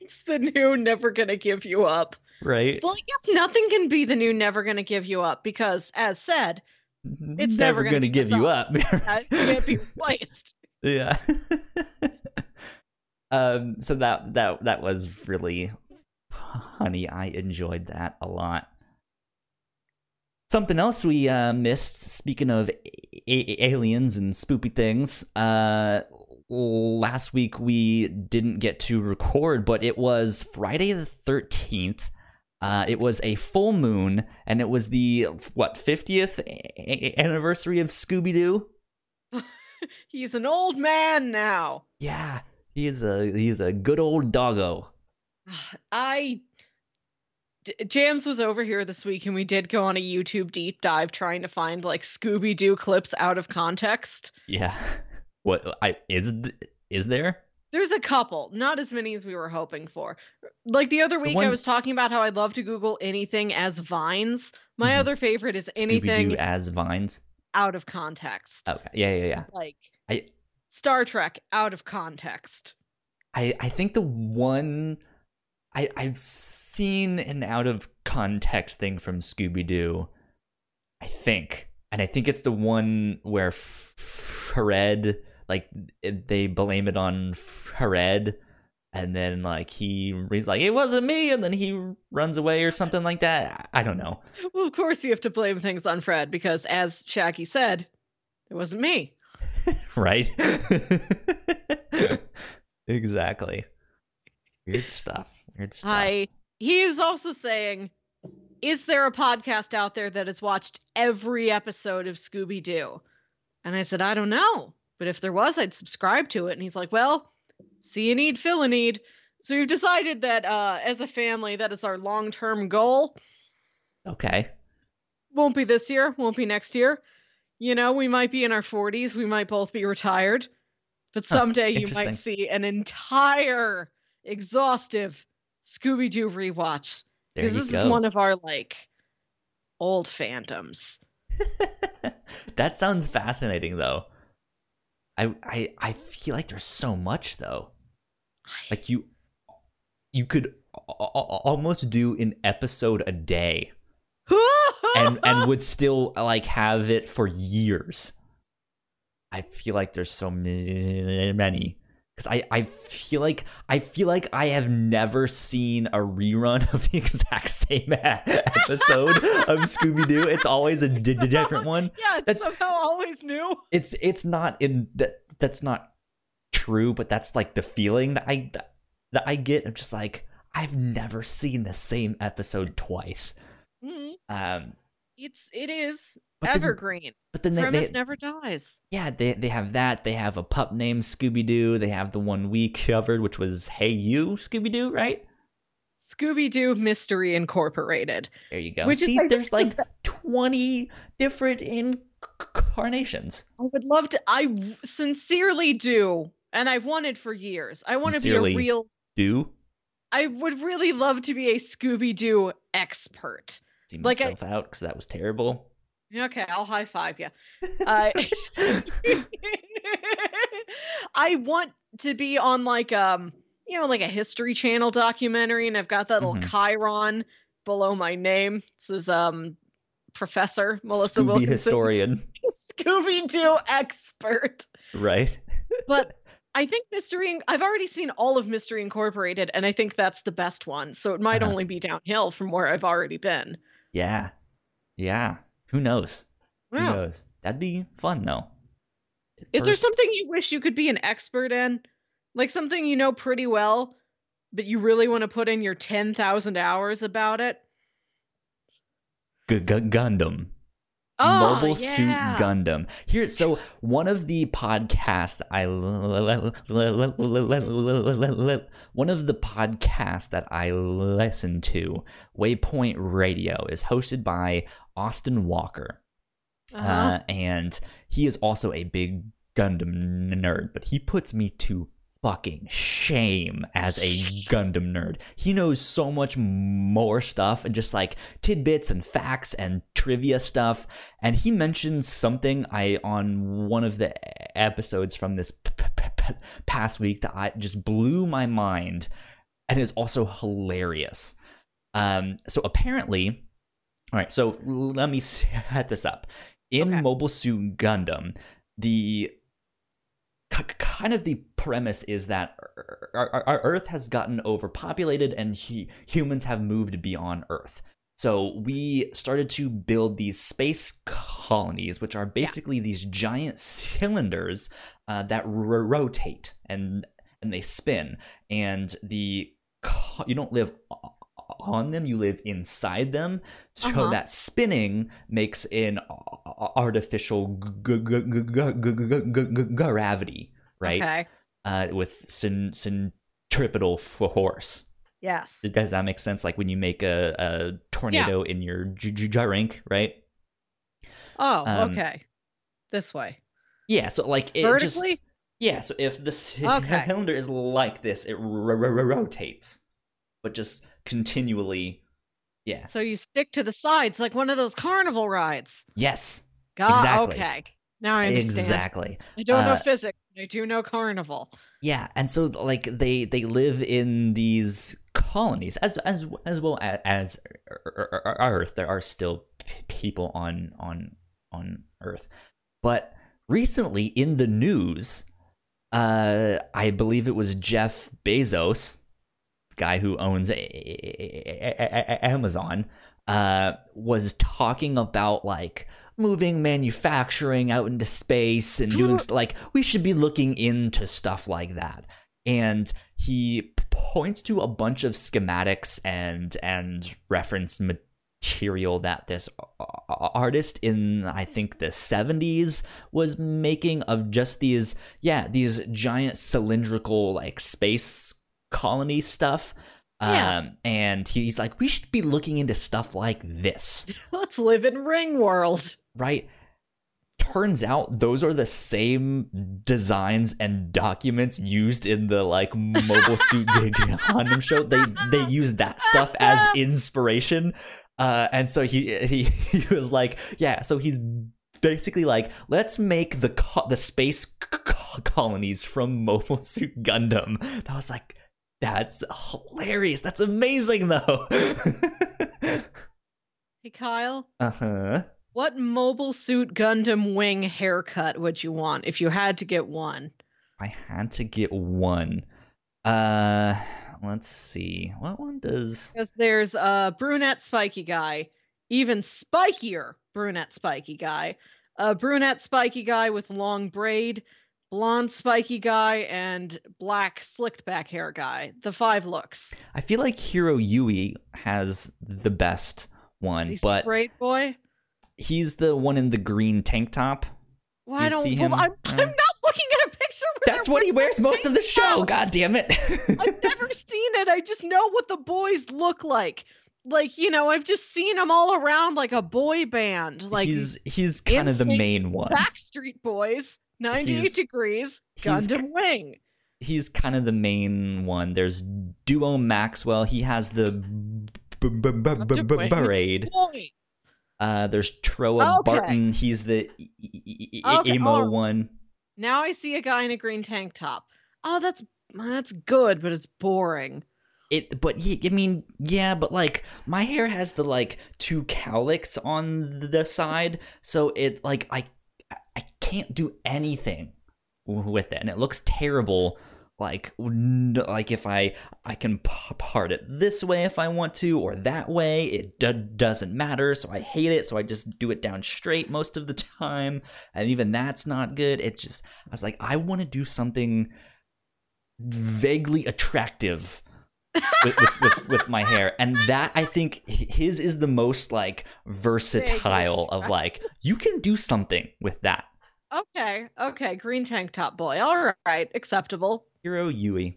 it's the new never gonna give you up. Right? Well, I guess nothing can be the new never gonna give you up because, as said, It's never gonna give you up. <laughs> up. that can't be replaced. yeah. <laughs> um. So that that that was really funny. I enjoyed that a lot. Something else we uh, missed. Speaking of a- a- aliens and spoopy things, uh, last week we didn't get to record, but it was Friday the thirteenth. Uh, it was a full moon, and it was the what fiftieth anniversary of Scooby Doo. <laughs> He's an old man now. Yeah, he's a he's a good old doggo. <sighs> I D- Jams was over here this week and we did go on a YouTube deep dive trying to find like Scooby Doo clips out of context. Yeah. <laughs> What I is is there? There's a couple, not as many as we were hoping for. Like the other week, I one- was talking about how I'd love to Google anything as vines. My Mhm. other favorite is anything as vines. out of context. Okay. Yeah, yeah, yeah. Like I- Star Trek out of context. I I think the one I I've seen an out of context thing from Scooby Doo. I think, and I think it's the one where Fred like it- they blame it on Fred and then like he he's like it wasn't me and then he runs away or something like that. I don't know. Well, of course you have to blame things on Fred because, as Shaggy said, it wasn't me. <laughs> right? <laughs> Exactly. Weird stuff. Weird stuff. I he is also saying, "Is there a podcast out there that has watched every episode of Scooby Doo?" And I said, "I don't know, but if there was, I'd subscribe to it." And he's like, "Well, see a need, fill a need." So we've decided that uh, as a family, that is our long-term goal. okay Won't be this year, won't be next year. You know, we might be in our 40s, we might both be retired, but Huh, someday you might see an entire exhaustive Scooby Doo rewatch. there Because this go is one of our like old fandoms. <laughs> that sounds fascinating though I, I i feel like there's so much though. Like you you could a- a- almost do an episode a day <laughs> and and would still like have it for years. I feel like there's so many many because I, I feel like I feel like I have never seen a rerun of the <laughs> exact same episode of Scooby Doo. It's always a di- di- different one. <laughs> yeah, it's That's- somehow always new. It's it's not in that that's not true, but that's like the feeling that I that I get. I'm just like I've never seen the same episode twice. Mhm. Um, It's it is But then- evergreen. but then they, Premise they never dies. yeah they they have that. They have a pup named Scooby Doo. They have the one we covered, which was Hey You Scooby Doo, right? Scooby Doo Mystery Incorporated. There you go. Which is, See, I think, there's the like 20 different incarnations. I would love to. I sincerely do, and I've wanted for years. I want to be a real. Do I would really love to be a Scooby Doo expert. See Like I- myself out because that was terrible. Okay, I'll high five you. <laughs> Uh, <laughs> I want to be on like um, you know, like a History Channel documentary, and I've got that little Mhm. chyron below my name. This is um, Professor Melissa Scooby Wilkinson, historian, <laughs> Scooby Doo expert. right? But I think Mystery. I've already seen all of Mystery Incorporated, and I think that's the best one. So it might Uh-huh. only be downhill from where I've already been. Yeah. Yeah. Who knows? Who knows? That'd be fun though. Is there something you wish you could be an expert in? Like something you know pretty well, but you really want to put in your 10,000 hours about it? G- Gundam. Oh, Mobile yeah. Suit Gundam. Here, so one of the podcasts I one of the podcasts that I listen to, Waypoint Radio, is hosted by Austin Walker. Uh-huh. Uh, and he is also a big Gundam nerd, but he puts me to fucking shame as a Gundam nerd. He knows so much more stuff and just like tidbits and facts and trivia stuff. And he mentions something I on one of the episodes from this p- p- p- past week that I just blew my mind and is also hilarious. Um, so apparently, all right. So let me set <laughs> this up. In Okay. Mobile Suit Gundam, the k- kind of the premise is that our, our, our Earth has gotten overpopulated and hu- humans have moved beyond Earth. So we started to build these space colonies, which are basically these giant cylinders uh, that r- rotate and and they spin. And the you don't live on them, you live inside them. So uh-huh. that spinning makes an artificial g- g- g- gravity, right? Okay. Uh, with centripetal force. Yes. Does that make sense? Like when you make a, a tornado yeah. in your j- j- right? Oh, um, okay. This way. Yeah. So like it vertically. Just, yeah. So if the cylinder okay. is like this, it r- r- rotates, but just continually. Yeah. So you stick to the sides like one of those carnival rides. Yes. God, Exactly. okay. Now I understand. Exactly. I don't know Uh, physics, I do know carnival. Yeah, and so like they they live in these colonies as as as well as, as Earth. There are still people on on on Earth, but recently in the news, uh, I believe it was Jeff Bezos, guy who owns a- a- a- Amazon, uh, was talking about like moving manufacturing out into space and doing <laughs> st- like we should be looking into stuff like that. And he points to a bunch of schematics and and reference material that this artist in I think the 70s was making of just these yeah these giant cylindrical like space colony stuff Yeah. um and he's like we should be looking into stuff like this. <laughs> Let's live in Ring World. right? Turns out those are the same designs and documents used in the like mobile <laughs> suit Gundam show. They they use that stuff as inspiration. Uh and so he he, <laughs> he was like yeah so he's basically like let's make the co- the space c- co- colonies from mobile suit gundam. And i was like that's hilarious that's amazing though Hey Kyle, uh-huh what mobile suit Gundam wing haircut would you want if you had to get one? I had to get one. Uh, let's see. What one does? Because there's a brunette spiky guy, even spikier brunette spiky guy, a brunette spiky guy with long braid, blonde spiky guy, and black slicked back hair guy. The five looks. I feel like Heero Yuy has the best one, He's but braid boy. he's the one in the green tank top. Well, I don't. see well, him? I'm, Uh, I'm not looking at a picture. That's what he wears most of the show. top. God damn it! <laughs> I've never seen it. I just know what the boys look like. Like you know, I've just seen them all around like a boy band. Like he's he's kind of the main one. Backstreet Boys, 98 He's- degrees, he's Gundam Wing. He's kind of the main one. There's Duo Maxwell. He has the b- b- b- b- Gundam b- Wing. braid. Boys. Uh, there's Trowa Okay. Barton. He's the e- e- Okay, emo alright. one. Now I see a guy in a green tank top. Oh, that's that's good, but it's boring. It, but I mean, yeah, but like my hair has the like two cowlicks on the side, so it like I I can't do anything with it, and it looks terrible. Like like if I I can part it this way if I want to, or that way, it doesn't matter. So I hate it. So I just do it down straight most of the time, and even that's not good. It just I was like I want to do something vaguely attractive <laughs> with, with, with, with my hair and that i think his is the most like versatile of like you can do something with that Okay, okay, green tank top boy. All right, acceptable. Heero Yuy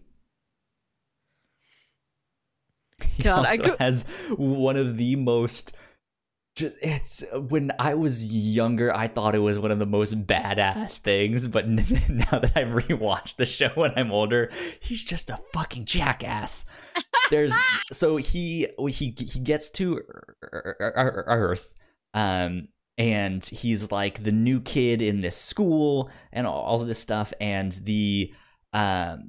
he God, I also go- has one of the most just it's when i was younger i thought it was one of the most badass things but now that i've rewatched the show when i'm older he's just a fucking jackass there's so he he he gets to Ear- Ear- Earth, um, and he's like the new kid in this school and all of this stuff, and the um,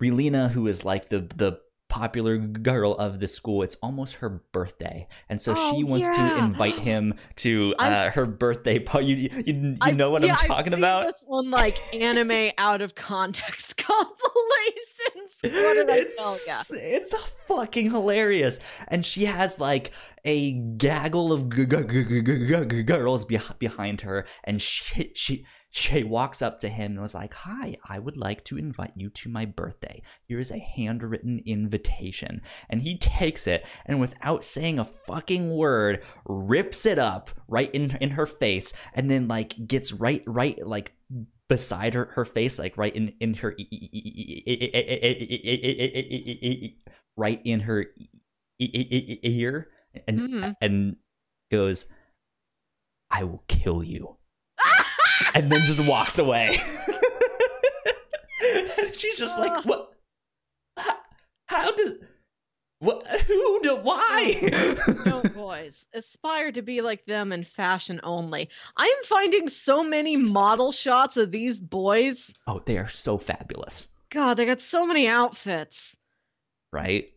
Relena, who is like the the popular girl of the school, it's almost her birthday, and so Oh, she wants to invite him to I- uh, her birthday party. You, you, you I've- know what yeah, I'm I've talking seen about? This one like anime <laughs> out of context <laughs> compilations. What did I it's, tell? It's fucking hilarious. And she has like a gaggle of g- g- g- girls be- behind her, and she she she walks up to him and was like, "Hi, I would like to invite you to my birthday. Here's a handwritten invitation." And he takes it and without saying a fucking word, rips it up right in in her face, and then like gets right right like beside her, her face, like right in in her right in her ear, and Mhm. and goes, "I will kill you," and then just walks away. and <laughs> she's just like, uh. "What? How, how did? What? Who? Do, why?" Oh, no boys aspire to be like them in fashion only. I am finding so many model shots of these boys. oh, they are so fabulous, God, they got so many outfits. right?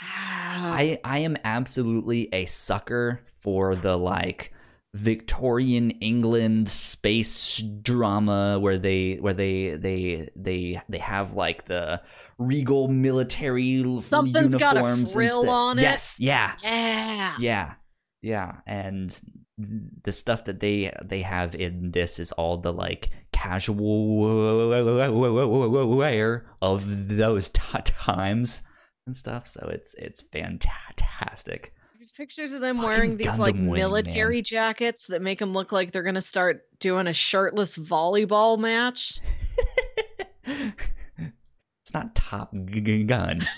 I <sighs> I I am absolutely a sucker for the like Victorian England space drama where they where they they they they have like the regal military Something's got a frill on it. Yes, yeah, Yeah. yeah, yeah, and the stuff that they they have in this is all the like casual wear of those times and stuff. So it's it's fantastic. There's pictures of them wearing these like Gundam Wing, military man. jackets that make them look like they're gonna start doing a shirtless volleyball match. <laughs> it's not Top Gun. <laughs>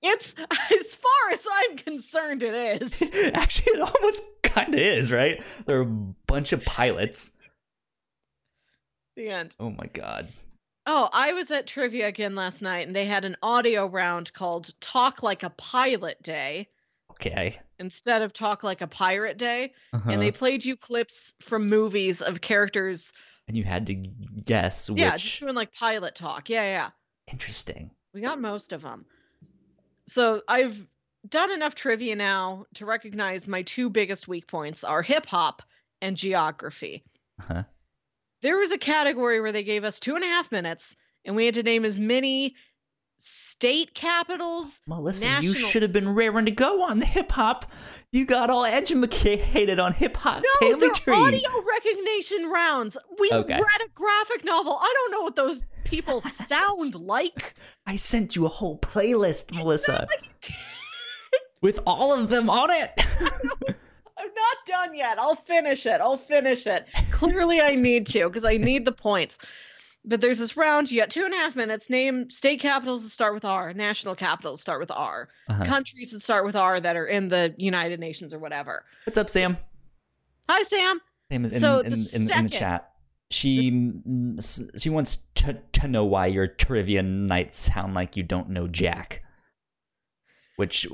It's as far as I'm concerned, it is. <laughs> Actually, it almost kind of is, right? They're a bunch of pilots. the end. Oh my god. Oh, I was at trivia again last night, and they had an audio round called "Talk Like a Pilot Day" Okay. Instead of "Talk Like a Pirate Day," Uh-huh. and they played you clips from movies of characters. and you had to guess which. Yeah, just doing like pilot talk. Yeah, yeah. Interesting. We got most of them. So I've done enough trivia now to recognize my two biggest weak points are hip hop and geography. Uh-huh. There was a category where they gave us two and a half minutes and we had to name as many state capitals. Melissa, you National- should have been raring to go on the hip hop. You got all educated on hip hop No, they're tree. audio recognition rounds. We Okay. read a graphic novel. I don't know what those people <laughs> sound like. I sent you a whole playlist, Melissa, with all of them on it. <laughs> I'm not done yet. I'll finish it. I'll finish it. <laughs> Clearly, I need to because I need the points. But there's this round. You got two and a half minutes. Name state capitals that start with R, national capitals start with R, Uh-huh. countries that start with R that are in the United Nations or whatever. What's up, Sam? Hi, Sam. Sam is in, So in, the in, in the chat. She s- she wants to, to know why your trivia nights sound like you don't know Jack. Which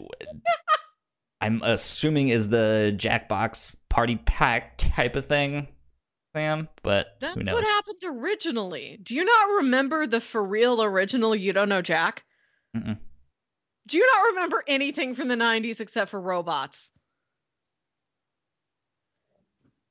<laughs> I'm assuming is the Jackbox party pack type of thing, Sam, but That's who knows? what happened originally. Do you not remember the for real original You Don't Know Jack? Mm-mm. Do you not remember anything from the 90s except for robots?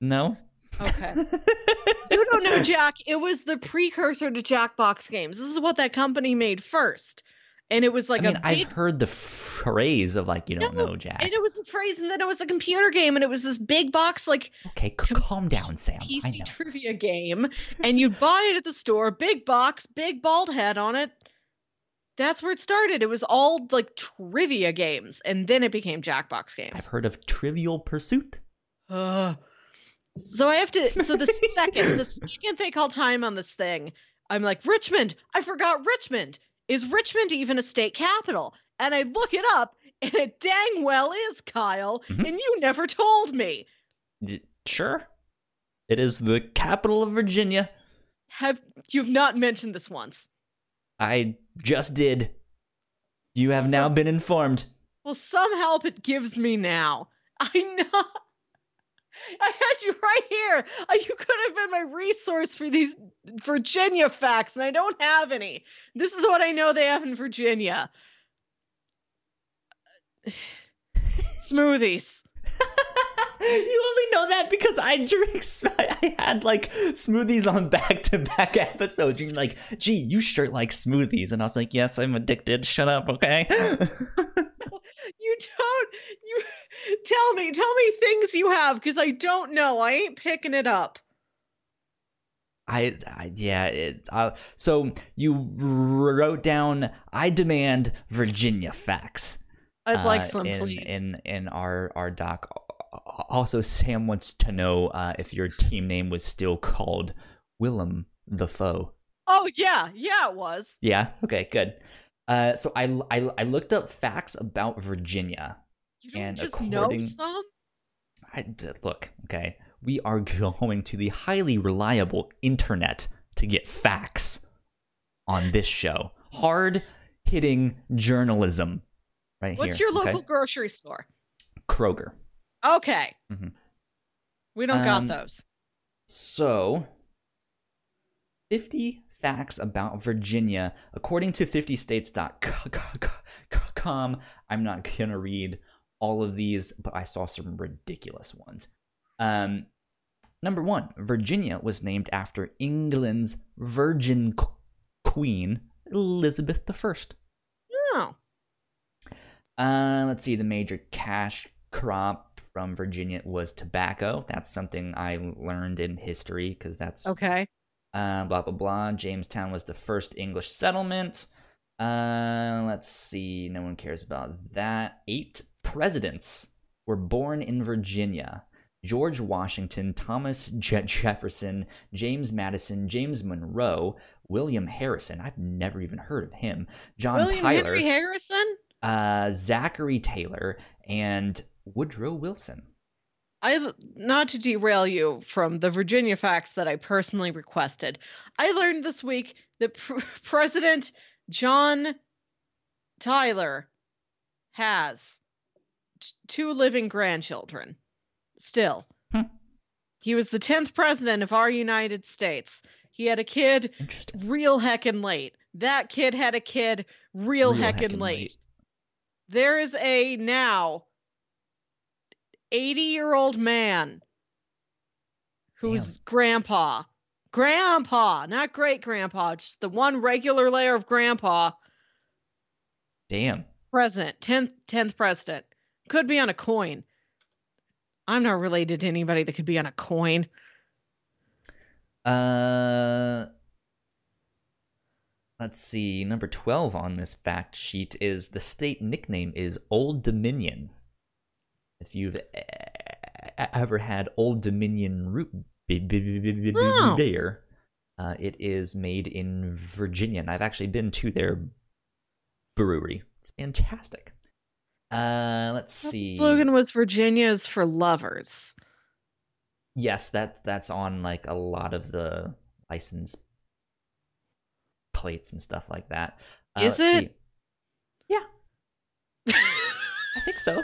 No? Okay. <laughs> you don't know Jack. It was the precursor to Jackbox games. This is what that company made first. And it was like I mean, a I've heard the phrase of like you don't No, know Jack. and it was a phrase, and then it was a computer game, and it was this big box like Okay, c- calm down, Sam. I PC trivia game, and you'd buy it at the store, big box, big bald head on it. That's where it started. It was all like trivia games, and then it became Jackbox games. I've heard of Trivial Pursuit. Ugh. So I have to. So the second, the second they call time on this thing, I'm like Richmond. I forgot Richmond. Is Richmond even a state capital? And I look it up, and it dang well is, Kyle. Mhm. And you never told me. Sure. It is the capital of Virginia. Have you've not mentioned this once? I just did. You have So- now been informed. Well, some help it gives me now. I <laughs> know. I had you right here. Uh, You could have been my resource for these Virginia facts, and I don't have any. This is what I know they have in Virginia <sighs> smoothies. you only know that because I drink. I had like smoothies on back to back episodes. You're like, gee, you sure like smoothies. And I was like, yes, I'm addicted. Shut up, okay? <laughs> You don't. You tell me. Tell me things you have because I don't know. I ain't picking it up. I, I yeah, it, uh, so you wrote down, I demand Virginia facts. I'd like uh, some, in, please. In in our our doc. Also, Sam wants to know uh, if your team name was still called Willem the Foe. oh yeah, yeah, it was. Yeah. Okay. Good. Uh, so I, I I looked up facts about Virginia. You don't And just know some. I look. Okay. We are going to the highly reliable internet to get facts on this show. Hard hitting journalism. Right What's here. your okay? local grocery store? Kroger. Okay. Mhm. We don't Um, got those. So, 50 facts about Virginia, according to 50states.com. I'm not going to read all of these, but I saw some ridiculous ones. Um, Number one, Virginia was named after England's Virgin Qu- Queen, Elizabeth I. Oh. Uh, let's see, the major cash crop from Virginia was tobacco. That's something I learned in history because that's Okay. uh, blah blah blah. Jamestown was the first English settlement. Uh, let's see. No one cares about that. Eight presidents were born in Virginia. George Washington, Thomas Je- Jefferson, James Madison, James Monroe, William Harrison. I've never even heard of him. John William Tyler, Henry Harrison? uh, Zachary Taylor, and Woodrow Wilson. I not to derail you from the Virginia facts that I personally requested. I learned this week that pr- President John Tyler has two living grandchildren. Still. Hmm. He was the 10th president of our United States. He had a kid real heckin' late. That kid had a kid real, Real heckin' heckin' late. late. There is a now 80 year old man who's grandpa. Grandpa, not great grandpa, just the one regular layer of grandpa. Damn. President, 10th, 10th president. Could be on a coin. I'm not related to anybody that could be on a coin. Uh, let's see. Number 12 on this fact sheet is the state nickname is Old Dominion. If you've ever had Old Dominion root b- b- b- b- b- Oh. beer, uh, it is made in Virginia, and I've actually been to their brewery. It's fantastic. Uh, let's The see. slogan was Virginia's for lovers. Yes, that that's on like a lot of the license plates and stuff like that. Uh, Is it? see. <laughs> I think so.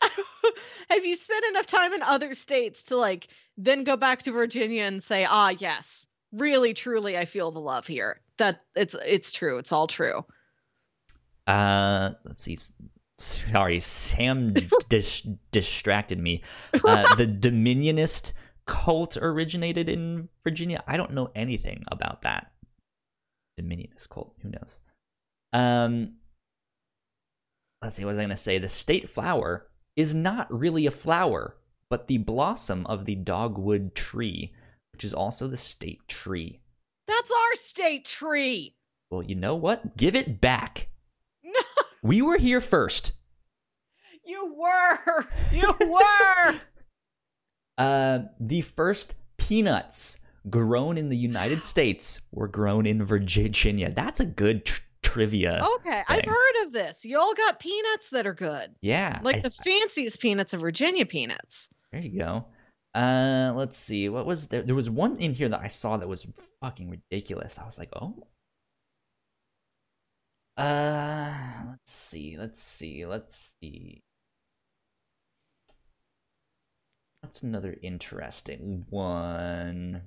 <laughs> Have you spent enough time in other states to like then go back to Virginia and say, "Ah, yes, really truly I feel the love here." That it's it's true. It's all true. Uh, let's see. Sorry, Sam <laughs> dis- distracted me. Uh, <laughs> the Dominionist cult originated in Virginia. I don't know anything about that. Dominionist cult. Who knows? Um, let's see. What was I going to say? The state flower is not really a flower, but the blossom of the dogwood tree, which is also the state tree. That's our state tree. Well, you know what? Give it back. We were here first. you were. You were. <laughs> Uh, the first peanuts grown in the United <gasps> States were grown in Virginia. That's a good tr- trivia. okay, I've heard of this. Y'all got peanuts that are good. yeah. Like I- the fanciest peanuts of Virginia peanuts. there you go. Uh, let's see. What was there? There was one in here that I saw that was fucking ridiculous. I was like, oh. Uh, let's see. Let's see. Let's see. That's another interesting one?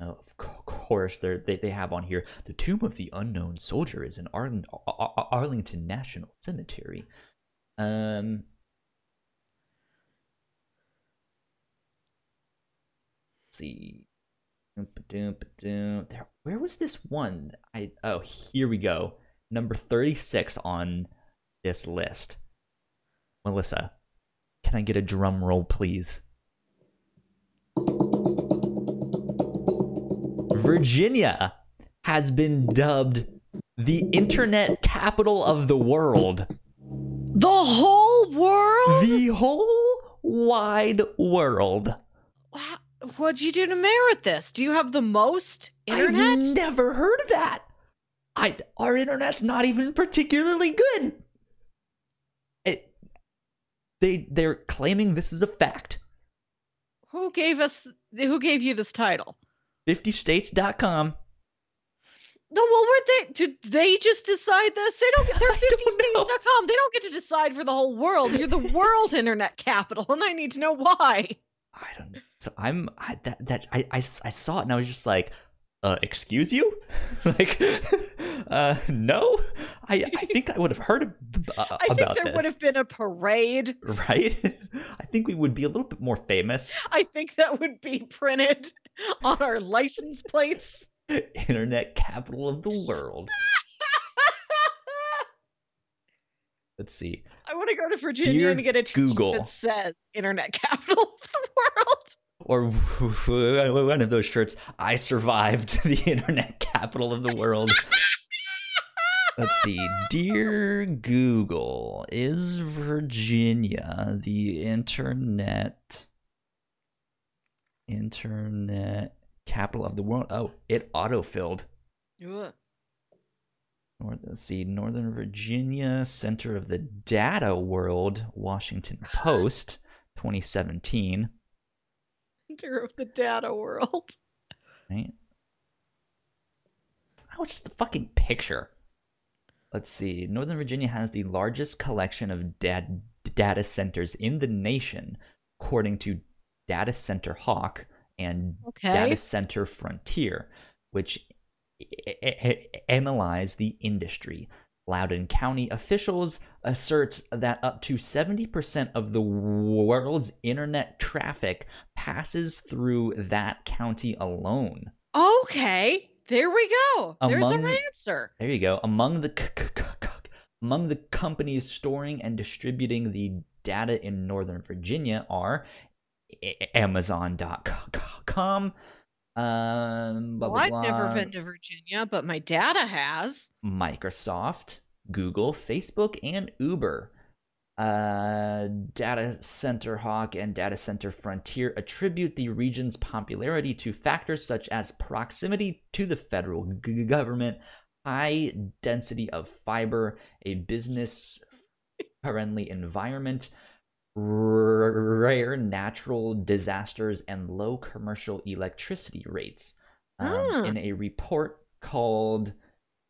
Oh, of course, they they have on here the tomb of the unknown soldier is in Arlen- Ar- Ar- Arlington National Cemetery. Um, see. There, where was this one? I oh here we go. Number thirty six on this list. Melissa, can I get a drum roll, please? Virginia has been dubbed the internet capital of the world. The whole world? The whole wide world. Wow. What'd you do to merit this? Do you have the most internet? I've never heard of that. I our internet's not even particularly good. It, they they're claiming this is a fact. Who gave us? Who gave you this title? 50states.com. No, well, were they? Did they just decide this? They don't. get They're <laughs> I don't 50states.com. They don't get to decide for the whole world. You're the <laughs> world internet capital, and I need to know why. I don't know. So I'm I, that that I saw it and I was just like, uh, excuse you, <laughs> like <laughs> Uh, no, I I think I would have heard ab- uh, I think about there this. would have been a parade. Right? <laughs> I think we would be a little bit more famous. I think that would be printed on our license plates. Internet capital of the world. Let's see. I want to go to Virginia Dear and get a t-shirt Google. that says "Internet <laughs> Capital of the World." Or <laughs> one of those shirts. I survived <laughs> the internet capital of the world. Let's see. Dear Google, is Virginia the internet internet capital of the world? Oh, it autofilled. Ugh. Let's see, Northern Virginia, center of the data world, Washington <laughs> Post, 2017. Center of the data world. Right? Oh, just a fucking picture. Let's see. Northern Virginia has the largest collection of da- data centers in the nation, according to Data Center Hawk and Okay. Data Center Frontier, which analyze the industry. Loudoun County officials assert that up to 70% of the world's internet traffic passes through that county alone. Okay. There we go. There's Among- our answer. There you go. Among the c- c- c- c- among the companies storing and distributing the data in Northern Virginia are Amazon.com, um, blah, Well, blah, I've never been to Virginia, but my data has. Microsoft, Google, Facebook, and Uber. Uh, Data Center Hawk and Data Center Frontier attribute the region's popularity to factors such as proximity to the federal g- government, high density of fiber, a business friendly environment, rare natural disasters, and low commercial electricity rates. Um, Ah. In a report called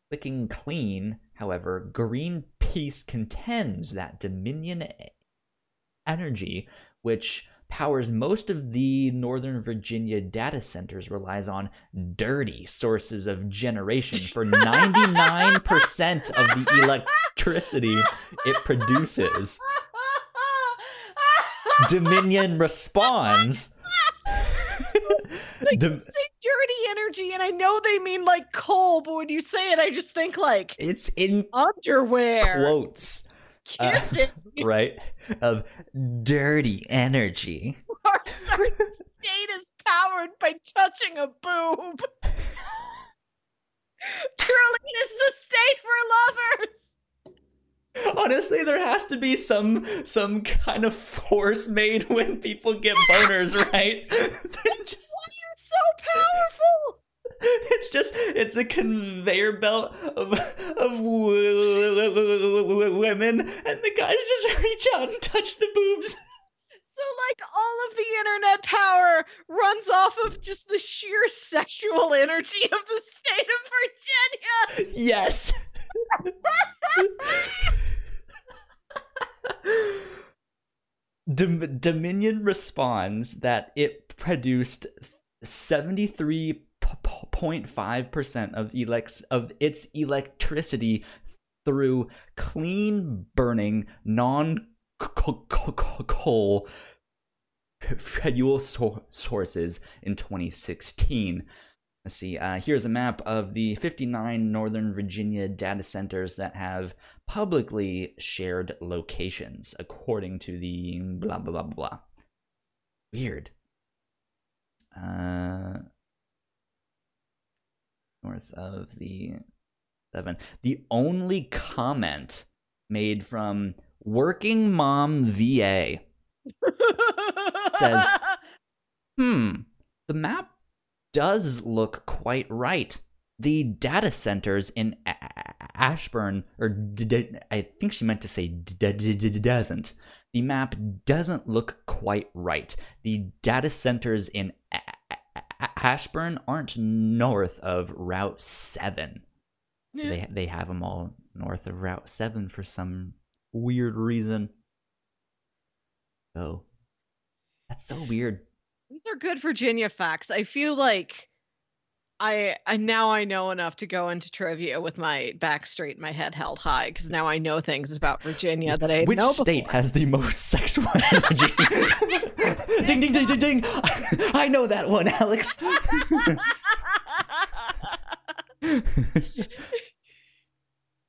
Clicking Clean, however, Greenpeace contends that Dominion Energy, which powers most of the Northern Virginia data centers, relies on dirty sources of generation for <laughs> 99% of the electricity it produces. Dominion <laughs> responds. Like, say dirty energy, and I know they mean like coal, but when you say it, I just think like it's in underwear. quotes, uh, <laughs> right? Of dirty energy. <laughs> our, state is powered by touching a boob. Truly, it is the state for lovers. Honestly, there has to be some some kind of force made when people get boners, <laughs> right? Just, Why are you so powerful? it's just it's a conveyor belt of of women, and the guys just reach out and touch the boobs. <laughs> So, like, all of the internet power runs off of just the sheer sexual energy of the state of Virginia. Yes. <laughs> Dom- Dominion responds that it produced 73.5% of elex- of its electricity through clean burning non coal fuel sor- sources in 2016. Let's see. Uh, here's a map of the 59 Northern Virginia data centers that have publicly shared locations, according to the blah blah blah blah. Weird. Uh, north of the seven. The only comment made from Working Mom VA Says- <laughs> Hmm. The map does look quite right. The data centers in Ashburn, or d- d- I think she meant to say d- d- d- d- doesn't. The map doesn't look quite right. The data centers in A- A- A- Ashburn aren't north of Route 7. Yeah. They, they have them all north of Route 7 for some weird reason. So, that's so weird. These are good Virginia facts. I feel like I, I now I know enough to go into trivia with my back straight, my head held high, because now I know things about Virginia that I Which know state before. has the most sexual energy? <laughs> ding ding ding ding ding! <laughs> I know that one, Alex. <laughs>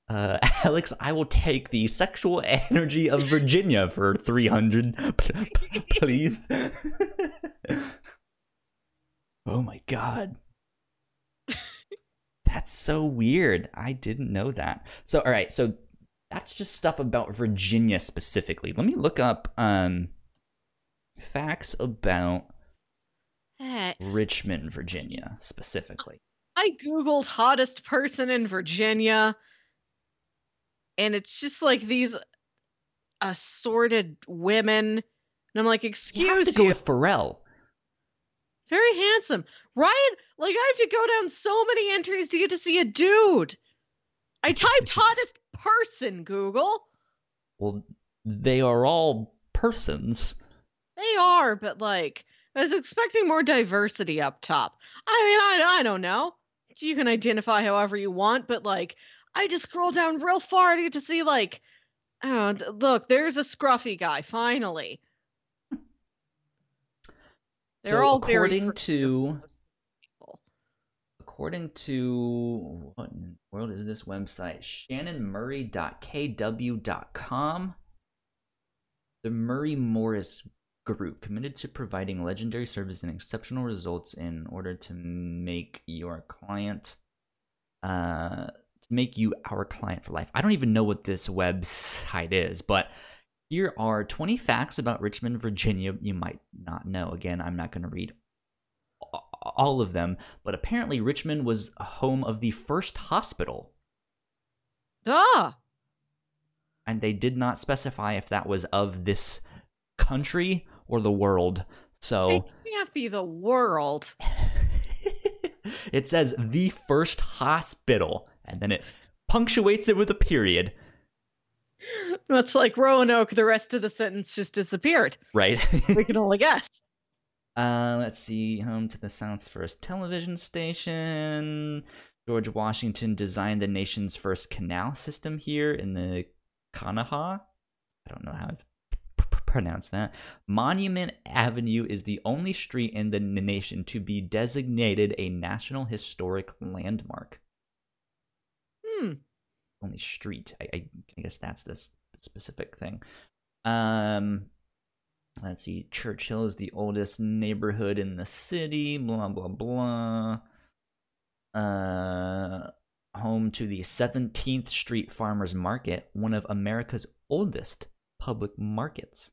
Uh, Alex, I will take the sexual energy of Virginia for 300, p- p- please. oh my god. That's so weird. I didn't know that. So, all right, so that's just stuff about Virginia specifically. Let me look up um facts about Eh, Richmond, Virginia specifically. I googled hottest person in Virginia, and it's just like these assorted women, and I'm like, You have excuse to go with Pharrell. Very handsome, right? Like I have to go down so many entries to get to see a dude. I typed hottest person, Google. Well, they are all persons. They are, but like I was expecting more diversity up top. I mean, I I don't know. You can identify however you want, but like I just scroll down real far to get to see like oh look, there's a scruffy guy finally. They're so all according to according to what in the world is this website? ShannonMurray.kw.com. The Murray Morris Group committed to providing legendary service and exceptional results in order to make your client uh to make you our client for life. I don't even know what this website is, but here are 20 facts about Richmond, Virginia you might not know. Again, I'm not going to read all of them, but apparently Richmond was home of the first hospital, Ah, and they did not specify if that was of this country or the world. So it can't be the world. <laughs> it says the first hospital, and then it punctuates it with a period, Much like Roanoke, the rest of the sentence just disappeared. right? We can only guess. <laughs> Uh, let's see. Home to the South's first television station. George Washington designed the nation's first canal system here in the Kanaha. I don't know how to pronounce that. Monument Avenue is the only street in the nation to be designated a National Historic Landmark. Hmm. Only street. I, I, I guess that's the s- specific thing. Um, let's see. Church Hill is the oldest neighborhood in the city. Blah blah blah. Uh, home to the 17th Street Farmers Market, one of America's oldest public markets.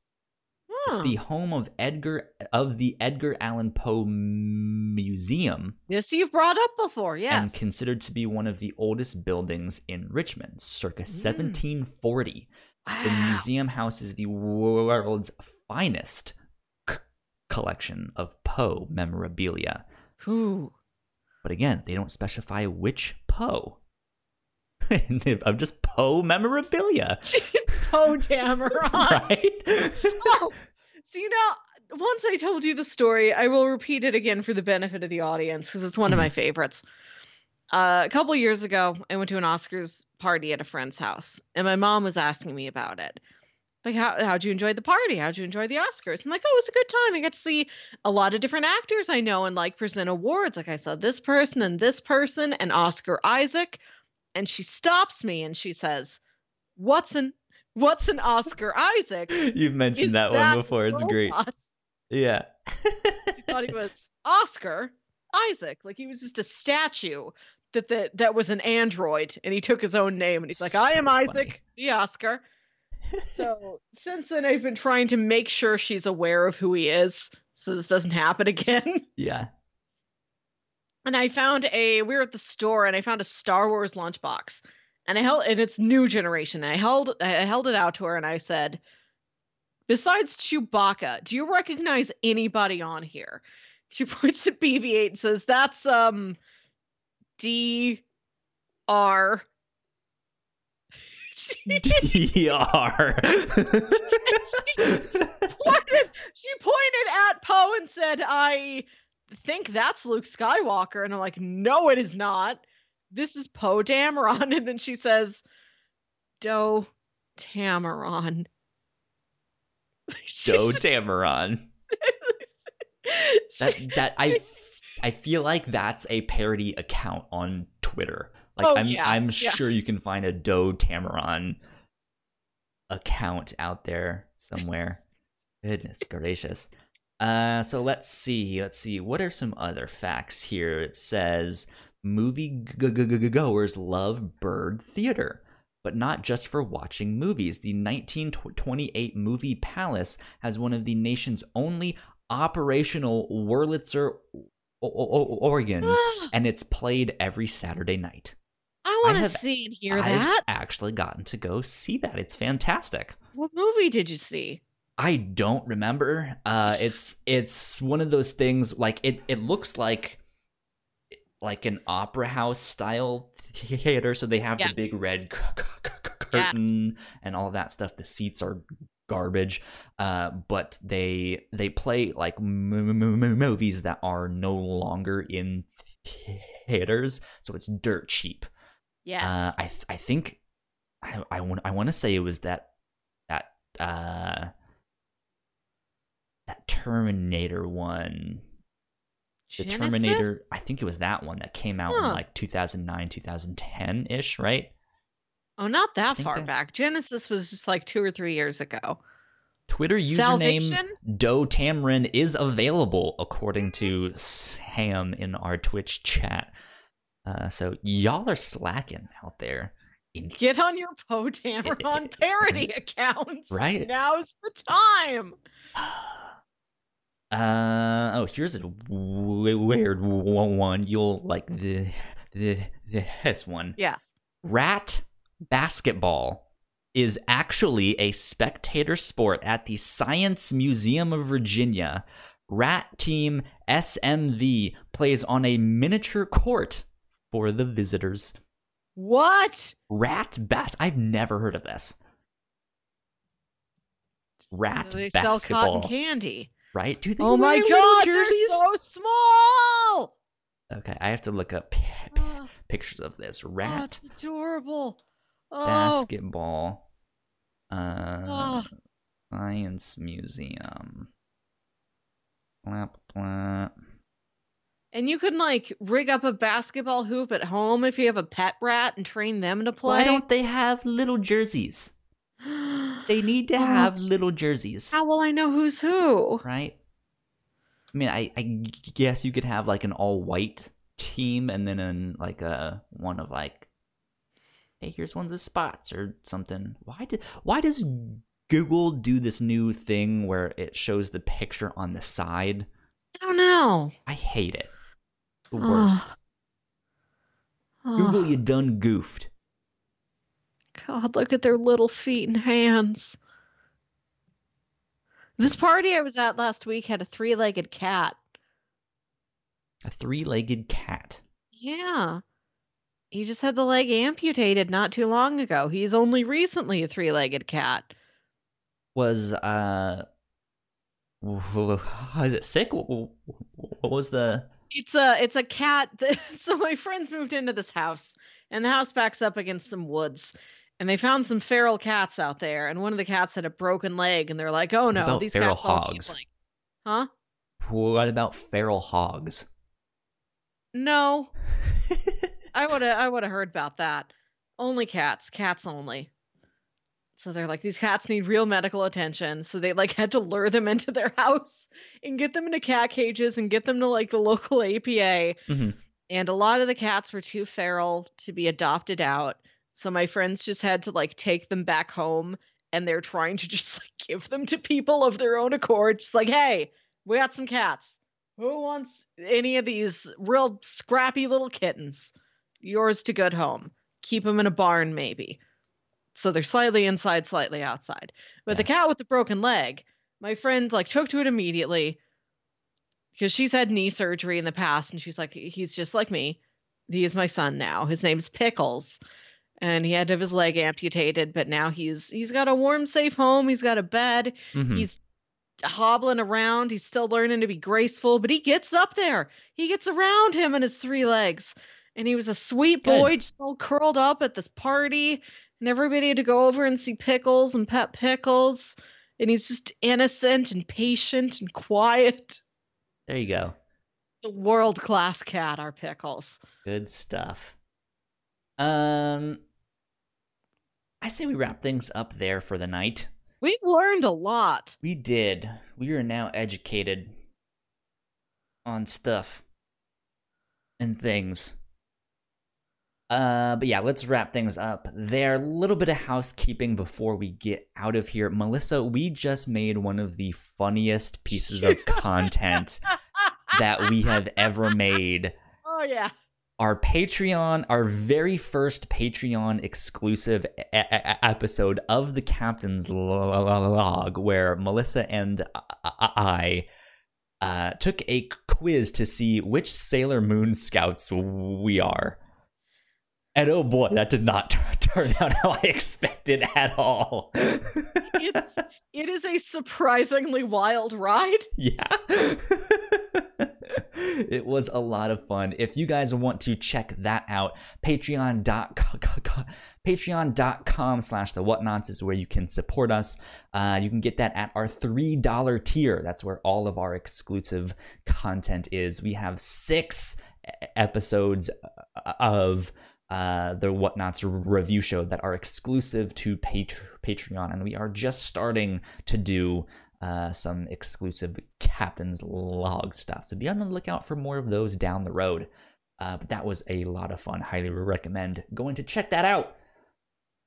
It's the home of Edgar of the Edgar Allan Poe Museum Yes, you've brought up before. Yes. and considered to be one of the oldest buildings in Richmond, circa 1740. The Wow. museum houses the world's finest c- collection of Poe memorabilia. Ooh. But again, they don't specify which Poe. <laughs> of just Poe memorabilia, Poe jammer on. <laughs> right? Oh, so you know, once I told you the story, I will repeat it again for the benefit of the audience because it's one of my mm-hmm. favorites. Uh, a couple years ago, I went to an Oscars party at a friend's house, and my mom was asking me about it. Like, how how'd you enjoy the party? How'd you enjoy the Oscars? I'm like, oh, it was a good time. I got to see a lot of different actors I know and like present awards. Like I saw this person and this person and Oscar Isaac. And she stops me and she says, "What's an what's an Oscar Isaac?" <laughs> You've mentioned Is that, that one before. It's great. Yeah. Yeah. thought he was <laughs> Oscar Isaac. Like he was just a statue that that that was an android, and he took his own name, and he's like, "I am Isaac, funny. the Oscar." <laughs> so since then, I've been trying to make sure she's aware of who he is, so this doesn't happen <laughs> again. yeah. and I found a we were at the store, and I found a Star Wars lunchbox, and I held and it's new generation. I held I held it out to her, and I said. Besides Chewbacca, do you recognize anybody on here? She <laughs> points at BB-8 and says, "That's um, D, R." She, pointed, <laughs> she pointed at Poe and said, "I think that's Luke Skywalker. And I'm like, no, it is not. This is Poe Dameron. <laughs> And then she says, Do Tamaron. Doe Dameron. <laughs> that that I I feel like that's a parody account on Twitter. Like Oh, I'm yeah, I'm yeah. sure you can find a Doe Tamaron account out there somewhere. Goodness gracious. Uh so let's see. Let's see. What are some other facts here? It says movie goers love Byrd theater. But not just for watching movies. The 1928 movie Palace has one of the nation's only operational Wurlitzer o- o- organs, and it's played every Saturday night. I want to see and hear I've that. actually gotten to go see that. It's fantastic. What movie did you see? I don't remember. Uh, it's it's one of those things like it. It looks like like an opera house style theater. So they have Yes. the big red c- c- c- curtain and all that stuff. The seats are garbage, uh, but they they play like movies that are no longer in theaters. So it's dirt cheap. Yes. Uh, I th- I think I I want I want to say it was that that uh that Terminator one. The Terminator, I think it was that one that came out in like 2009, 2010 ish, right? Oh, not that far that's- back. Genesis was just like two or three years ago. Twitter username Salvation? Doe Tamrin is available according to Sam in our Twitch chat. Uh, so y'all are slacking out there. <laughs> Get on your Poe Dameron <laughs> parody accounts. Right. Now's the time. <sighs> Uh oh, here's a w- weird one. You'll like the the this one. Yes. Rat basketball is actually a spectator sport at the Science Museum of Virginia. Rat Team SMV plays on a miniature court for the visitors. What? Rat bas I've never heard of this. Rat they sell cotton candy. right? Do they Oh my god, jerseys? they're so small. Okay, I have to look up p- p- Oh, pictures of this oh, rat it's adorable. Oh, basketball uh oh. science museum blah, blah. and you can like rig up a basketball hoop at home if you have a pet rat and train them to play. why don't they have little jerseys <gasps> they need to Oh. have little jerseys How will I know who's who? right i mean I, I guess you could have like an all white team and then an like a one of like hey here's one of the spots or something why did why does google do this new thing where it shows the picture on the side I don't know. i hate it the worst Oh, google you done goofed God, look at their little feet and hands. This party I was at last week had a three legged cat. a three-legged cat Yeah. He just had the leg amputated not too long ago. He's only recently a three legged cat. was uh <laughs> is it sick what was the It's a it's a cat that <laughs> so my friends moved into this house and the house backs up against some woods and they found some feral cats out there and one of the cats had a broken leg and they're like, "Oh no, these feral cats all keep, hogs? like Huh? what about feral hogs No. <laughs> I would have I would have heard about that. Only cats, cats only. So they're like these cats need real medical attention. So they like had to lure them <laughs> into their house and get them into cat cages and get them to like the local <laughs> APA. Mhm. And a lot of the cats were too feral to be adopted out. So my friends just had to like take them back home and they're trying to <laughs> just like give them to people of their own accord. Just like, hey, we got some cats. Who wants any of these real scrappy little kittens? Yours to good home. Keep them in a barn, maybe. So they're slightly inside, slightly outside. But the cat with the broken leg, my friend like took to it immediately because she's had knee surgery in the past, and she's like, he's just like me. He is my son now. His name's Pickles, and he had to have his leg amputated, but now he's he's got a warm, safe home. He's got a bed. Mhm. He's hobbling around. He's still learning to be graceful, but he gets up there. He gets around him on his three legs. And he was a sweet Good. boy, just all curled up at this party. And everybody had to go over and see Pickles and pet Pickles. And he's just innocent and patient and quiet. There you go. It's a world class cat, our Pickles. Good stuff. Um, I say we wrap things up there for the night. We've learned a lot. We did. We are now educated on stuff and things. Uh, but yeah, let's wrap things up there. A little bit of housekeeping before we get out of here. Melissa, we just made one of the funniest pieces of <laughs> content that we have ever made. Oh, yeah. Our Patreon, our very first Patreon exclusive e- e- episode of the Captain's Log, where Melissa and I uh, took a quiz to see which Sailor Moon scouts we are. And oh boy, that did not <laughs> turn out how I expected at all. It's it is a surprisingly wild ride. yeah. <laughs> it was a lot of fun. If you guys want to check that out, patreon.com <laughs> patreon.com slash the whatnauts is where you can support us. Uh, you can get that at our $3 tier. That's where all of our exclusive content is. We have six episodes uh, of uh, the Whatnauts review show that are exclusive to Pat- Patreon, and we are just starting to do uh, some exclusive Captain's Log stuff. So be on the lookout for more of those down the road. Uh, but that was a lot of fun. Highly recommend going to check that out.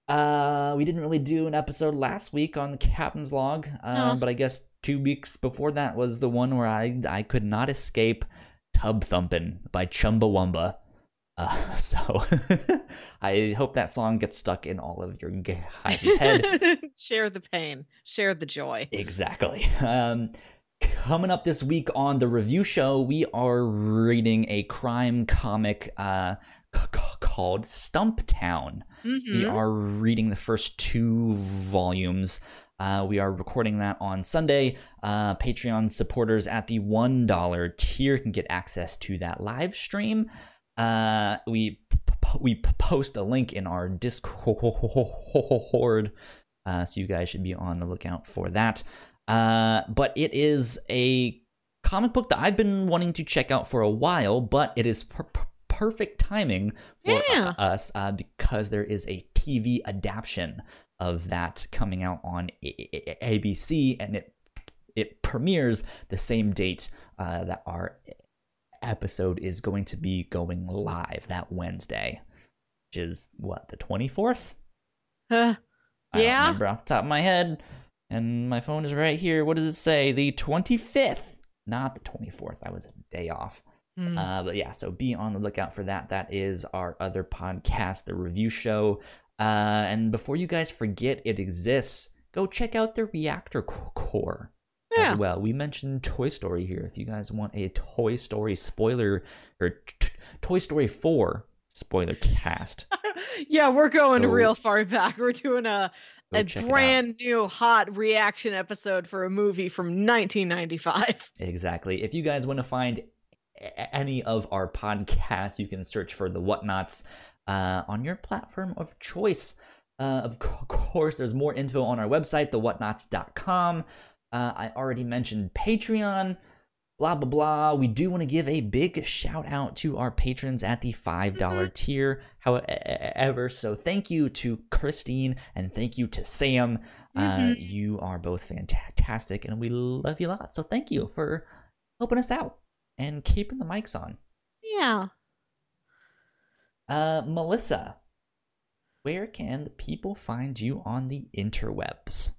Uh, we didn't really do an episode last week on the Captain's Log, uh, No. but I guess two weeks before that was the one where I I could not escape Tub Thumpin' by Chumbawamba. Uh, <laughs> so <laughs> I hope that song gets stuck in all of your guys' head. <laughs> Share the pain, share the joy. Exactly. Um, coming up this week on the review show, we are reading a crime comic uh, c- c- called Stumptown. We Mhm. are reading the first two volumes. Uh, we are recording that on Sunday. Uh, Patreon supporters at the $1 tier can get access to that live stream. Uh, we we post a link in our Discord, uh, so you guys should be on the lookout for that. Uh, but it is a comic book that I've been wanting to check out for a while, but it is per- per- perfect timing for Yeah. us uh, because there is a TV adaptation of that coming out on ABC, and it it premieres the same date uh, that our episode is going to be going live that Wednesday, which is what the twenty fourth. Uh, I don't Yeah. remember off the top of my head. And my phone is right here. What does it say? The 25th, not the 24th. I was a day off. hmm. Uh, but yeah, so be on the lookout for that. That is our other podcast, the review show. Uh, and before you guys forget it exists, go check out the Reactor Core yeah. as well. We mentioned Toy Story here. If you guys want a Toy Story spoiler or t- Toy Story 4 spoiler cast, <laughs> yeah, we're going Go- real far back. We're doing a a check it out. brand new hot reaction episode for a movie from 1995. <laughs> Exactly. If you guys want to find any of our podcasts, you can search for the Whatnauts uh, on your platform of choice. Uh, of co- <laughs> course, there's more info on our website, thewhatnauts.com. Uh, I already mentioned Patreon, blah, blah, blah. We do want to give a big shout out to our patrons at the $5 tier. However, so thank you to Christine and thank you to Sam. Uh, Mhm. you are both fantastic and we love you a lot. So thank you for helping us out and keeping the mics on. Yeah. Uh, Melissa, where can the people find you on the interwebs?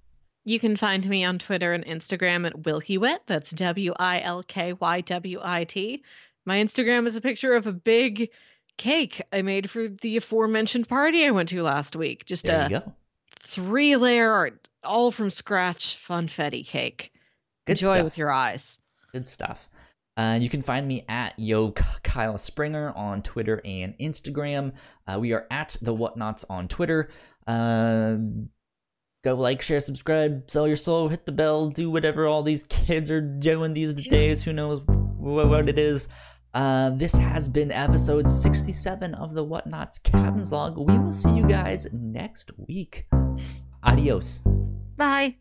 You can find me on Twitter and Instagram at Wilkywit. That's W I L K Y W I T. My Instagram is a picture of a big cake I made for the aforementioned party I went to last week. Just There a you go. three layer art, all from scratch funfetti cake. Good Enjoy stuff. with your eyes. Good stuff. Uh, you can find me at Yo Kyle Springer on Twitter and Instagram. Uh, we are at the Whatnauts on Twitter. Uh, go like, share, subscribe, sell your soul, hit the bell, do whatever all these kids are doing these <laughs> days. Who knows what it is? Uh, this has been episode 67 of the Whatnauts Captain's Log. We will see you guys next week. Adios. Bye.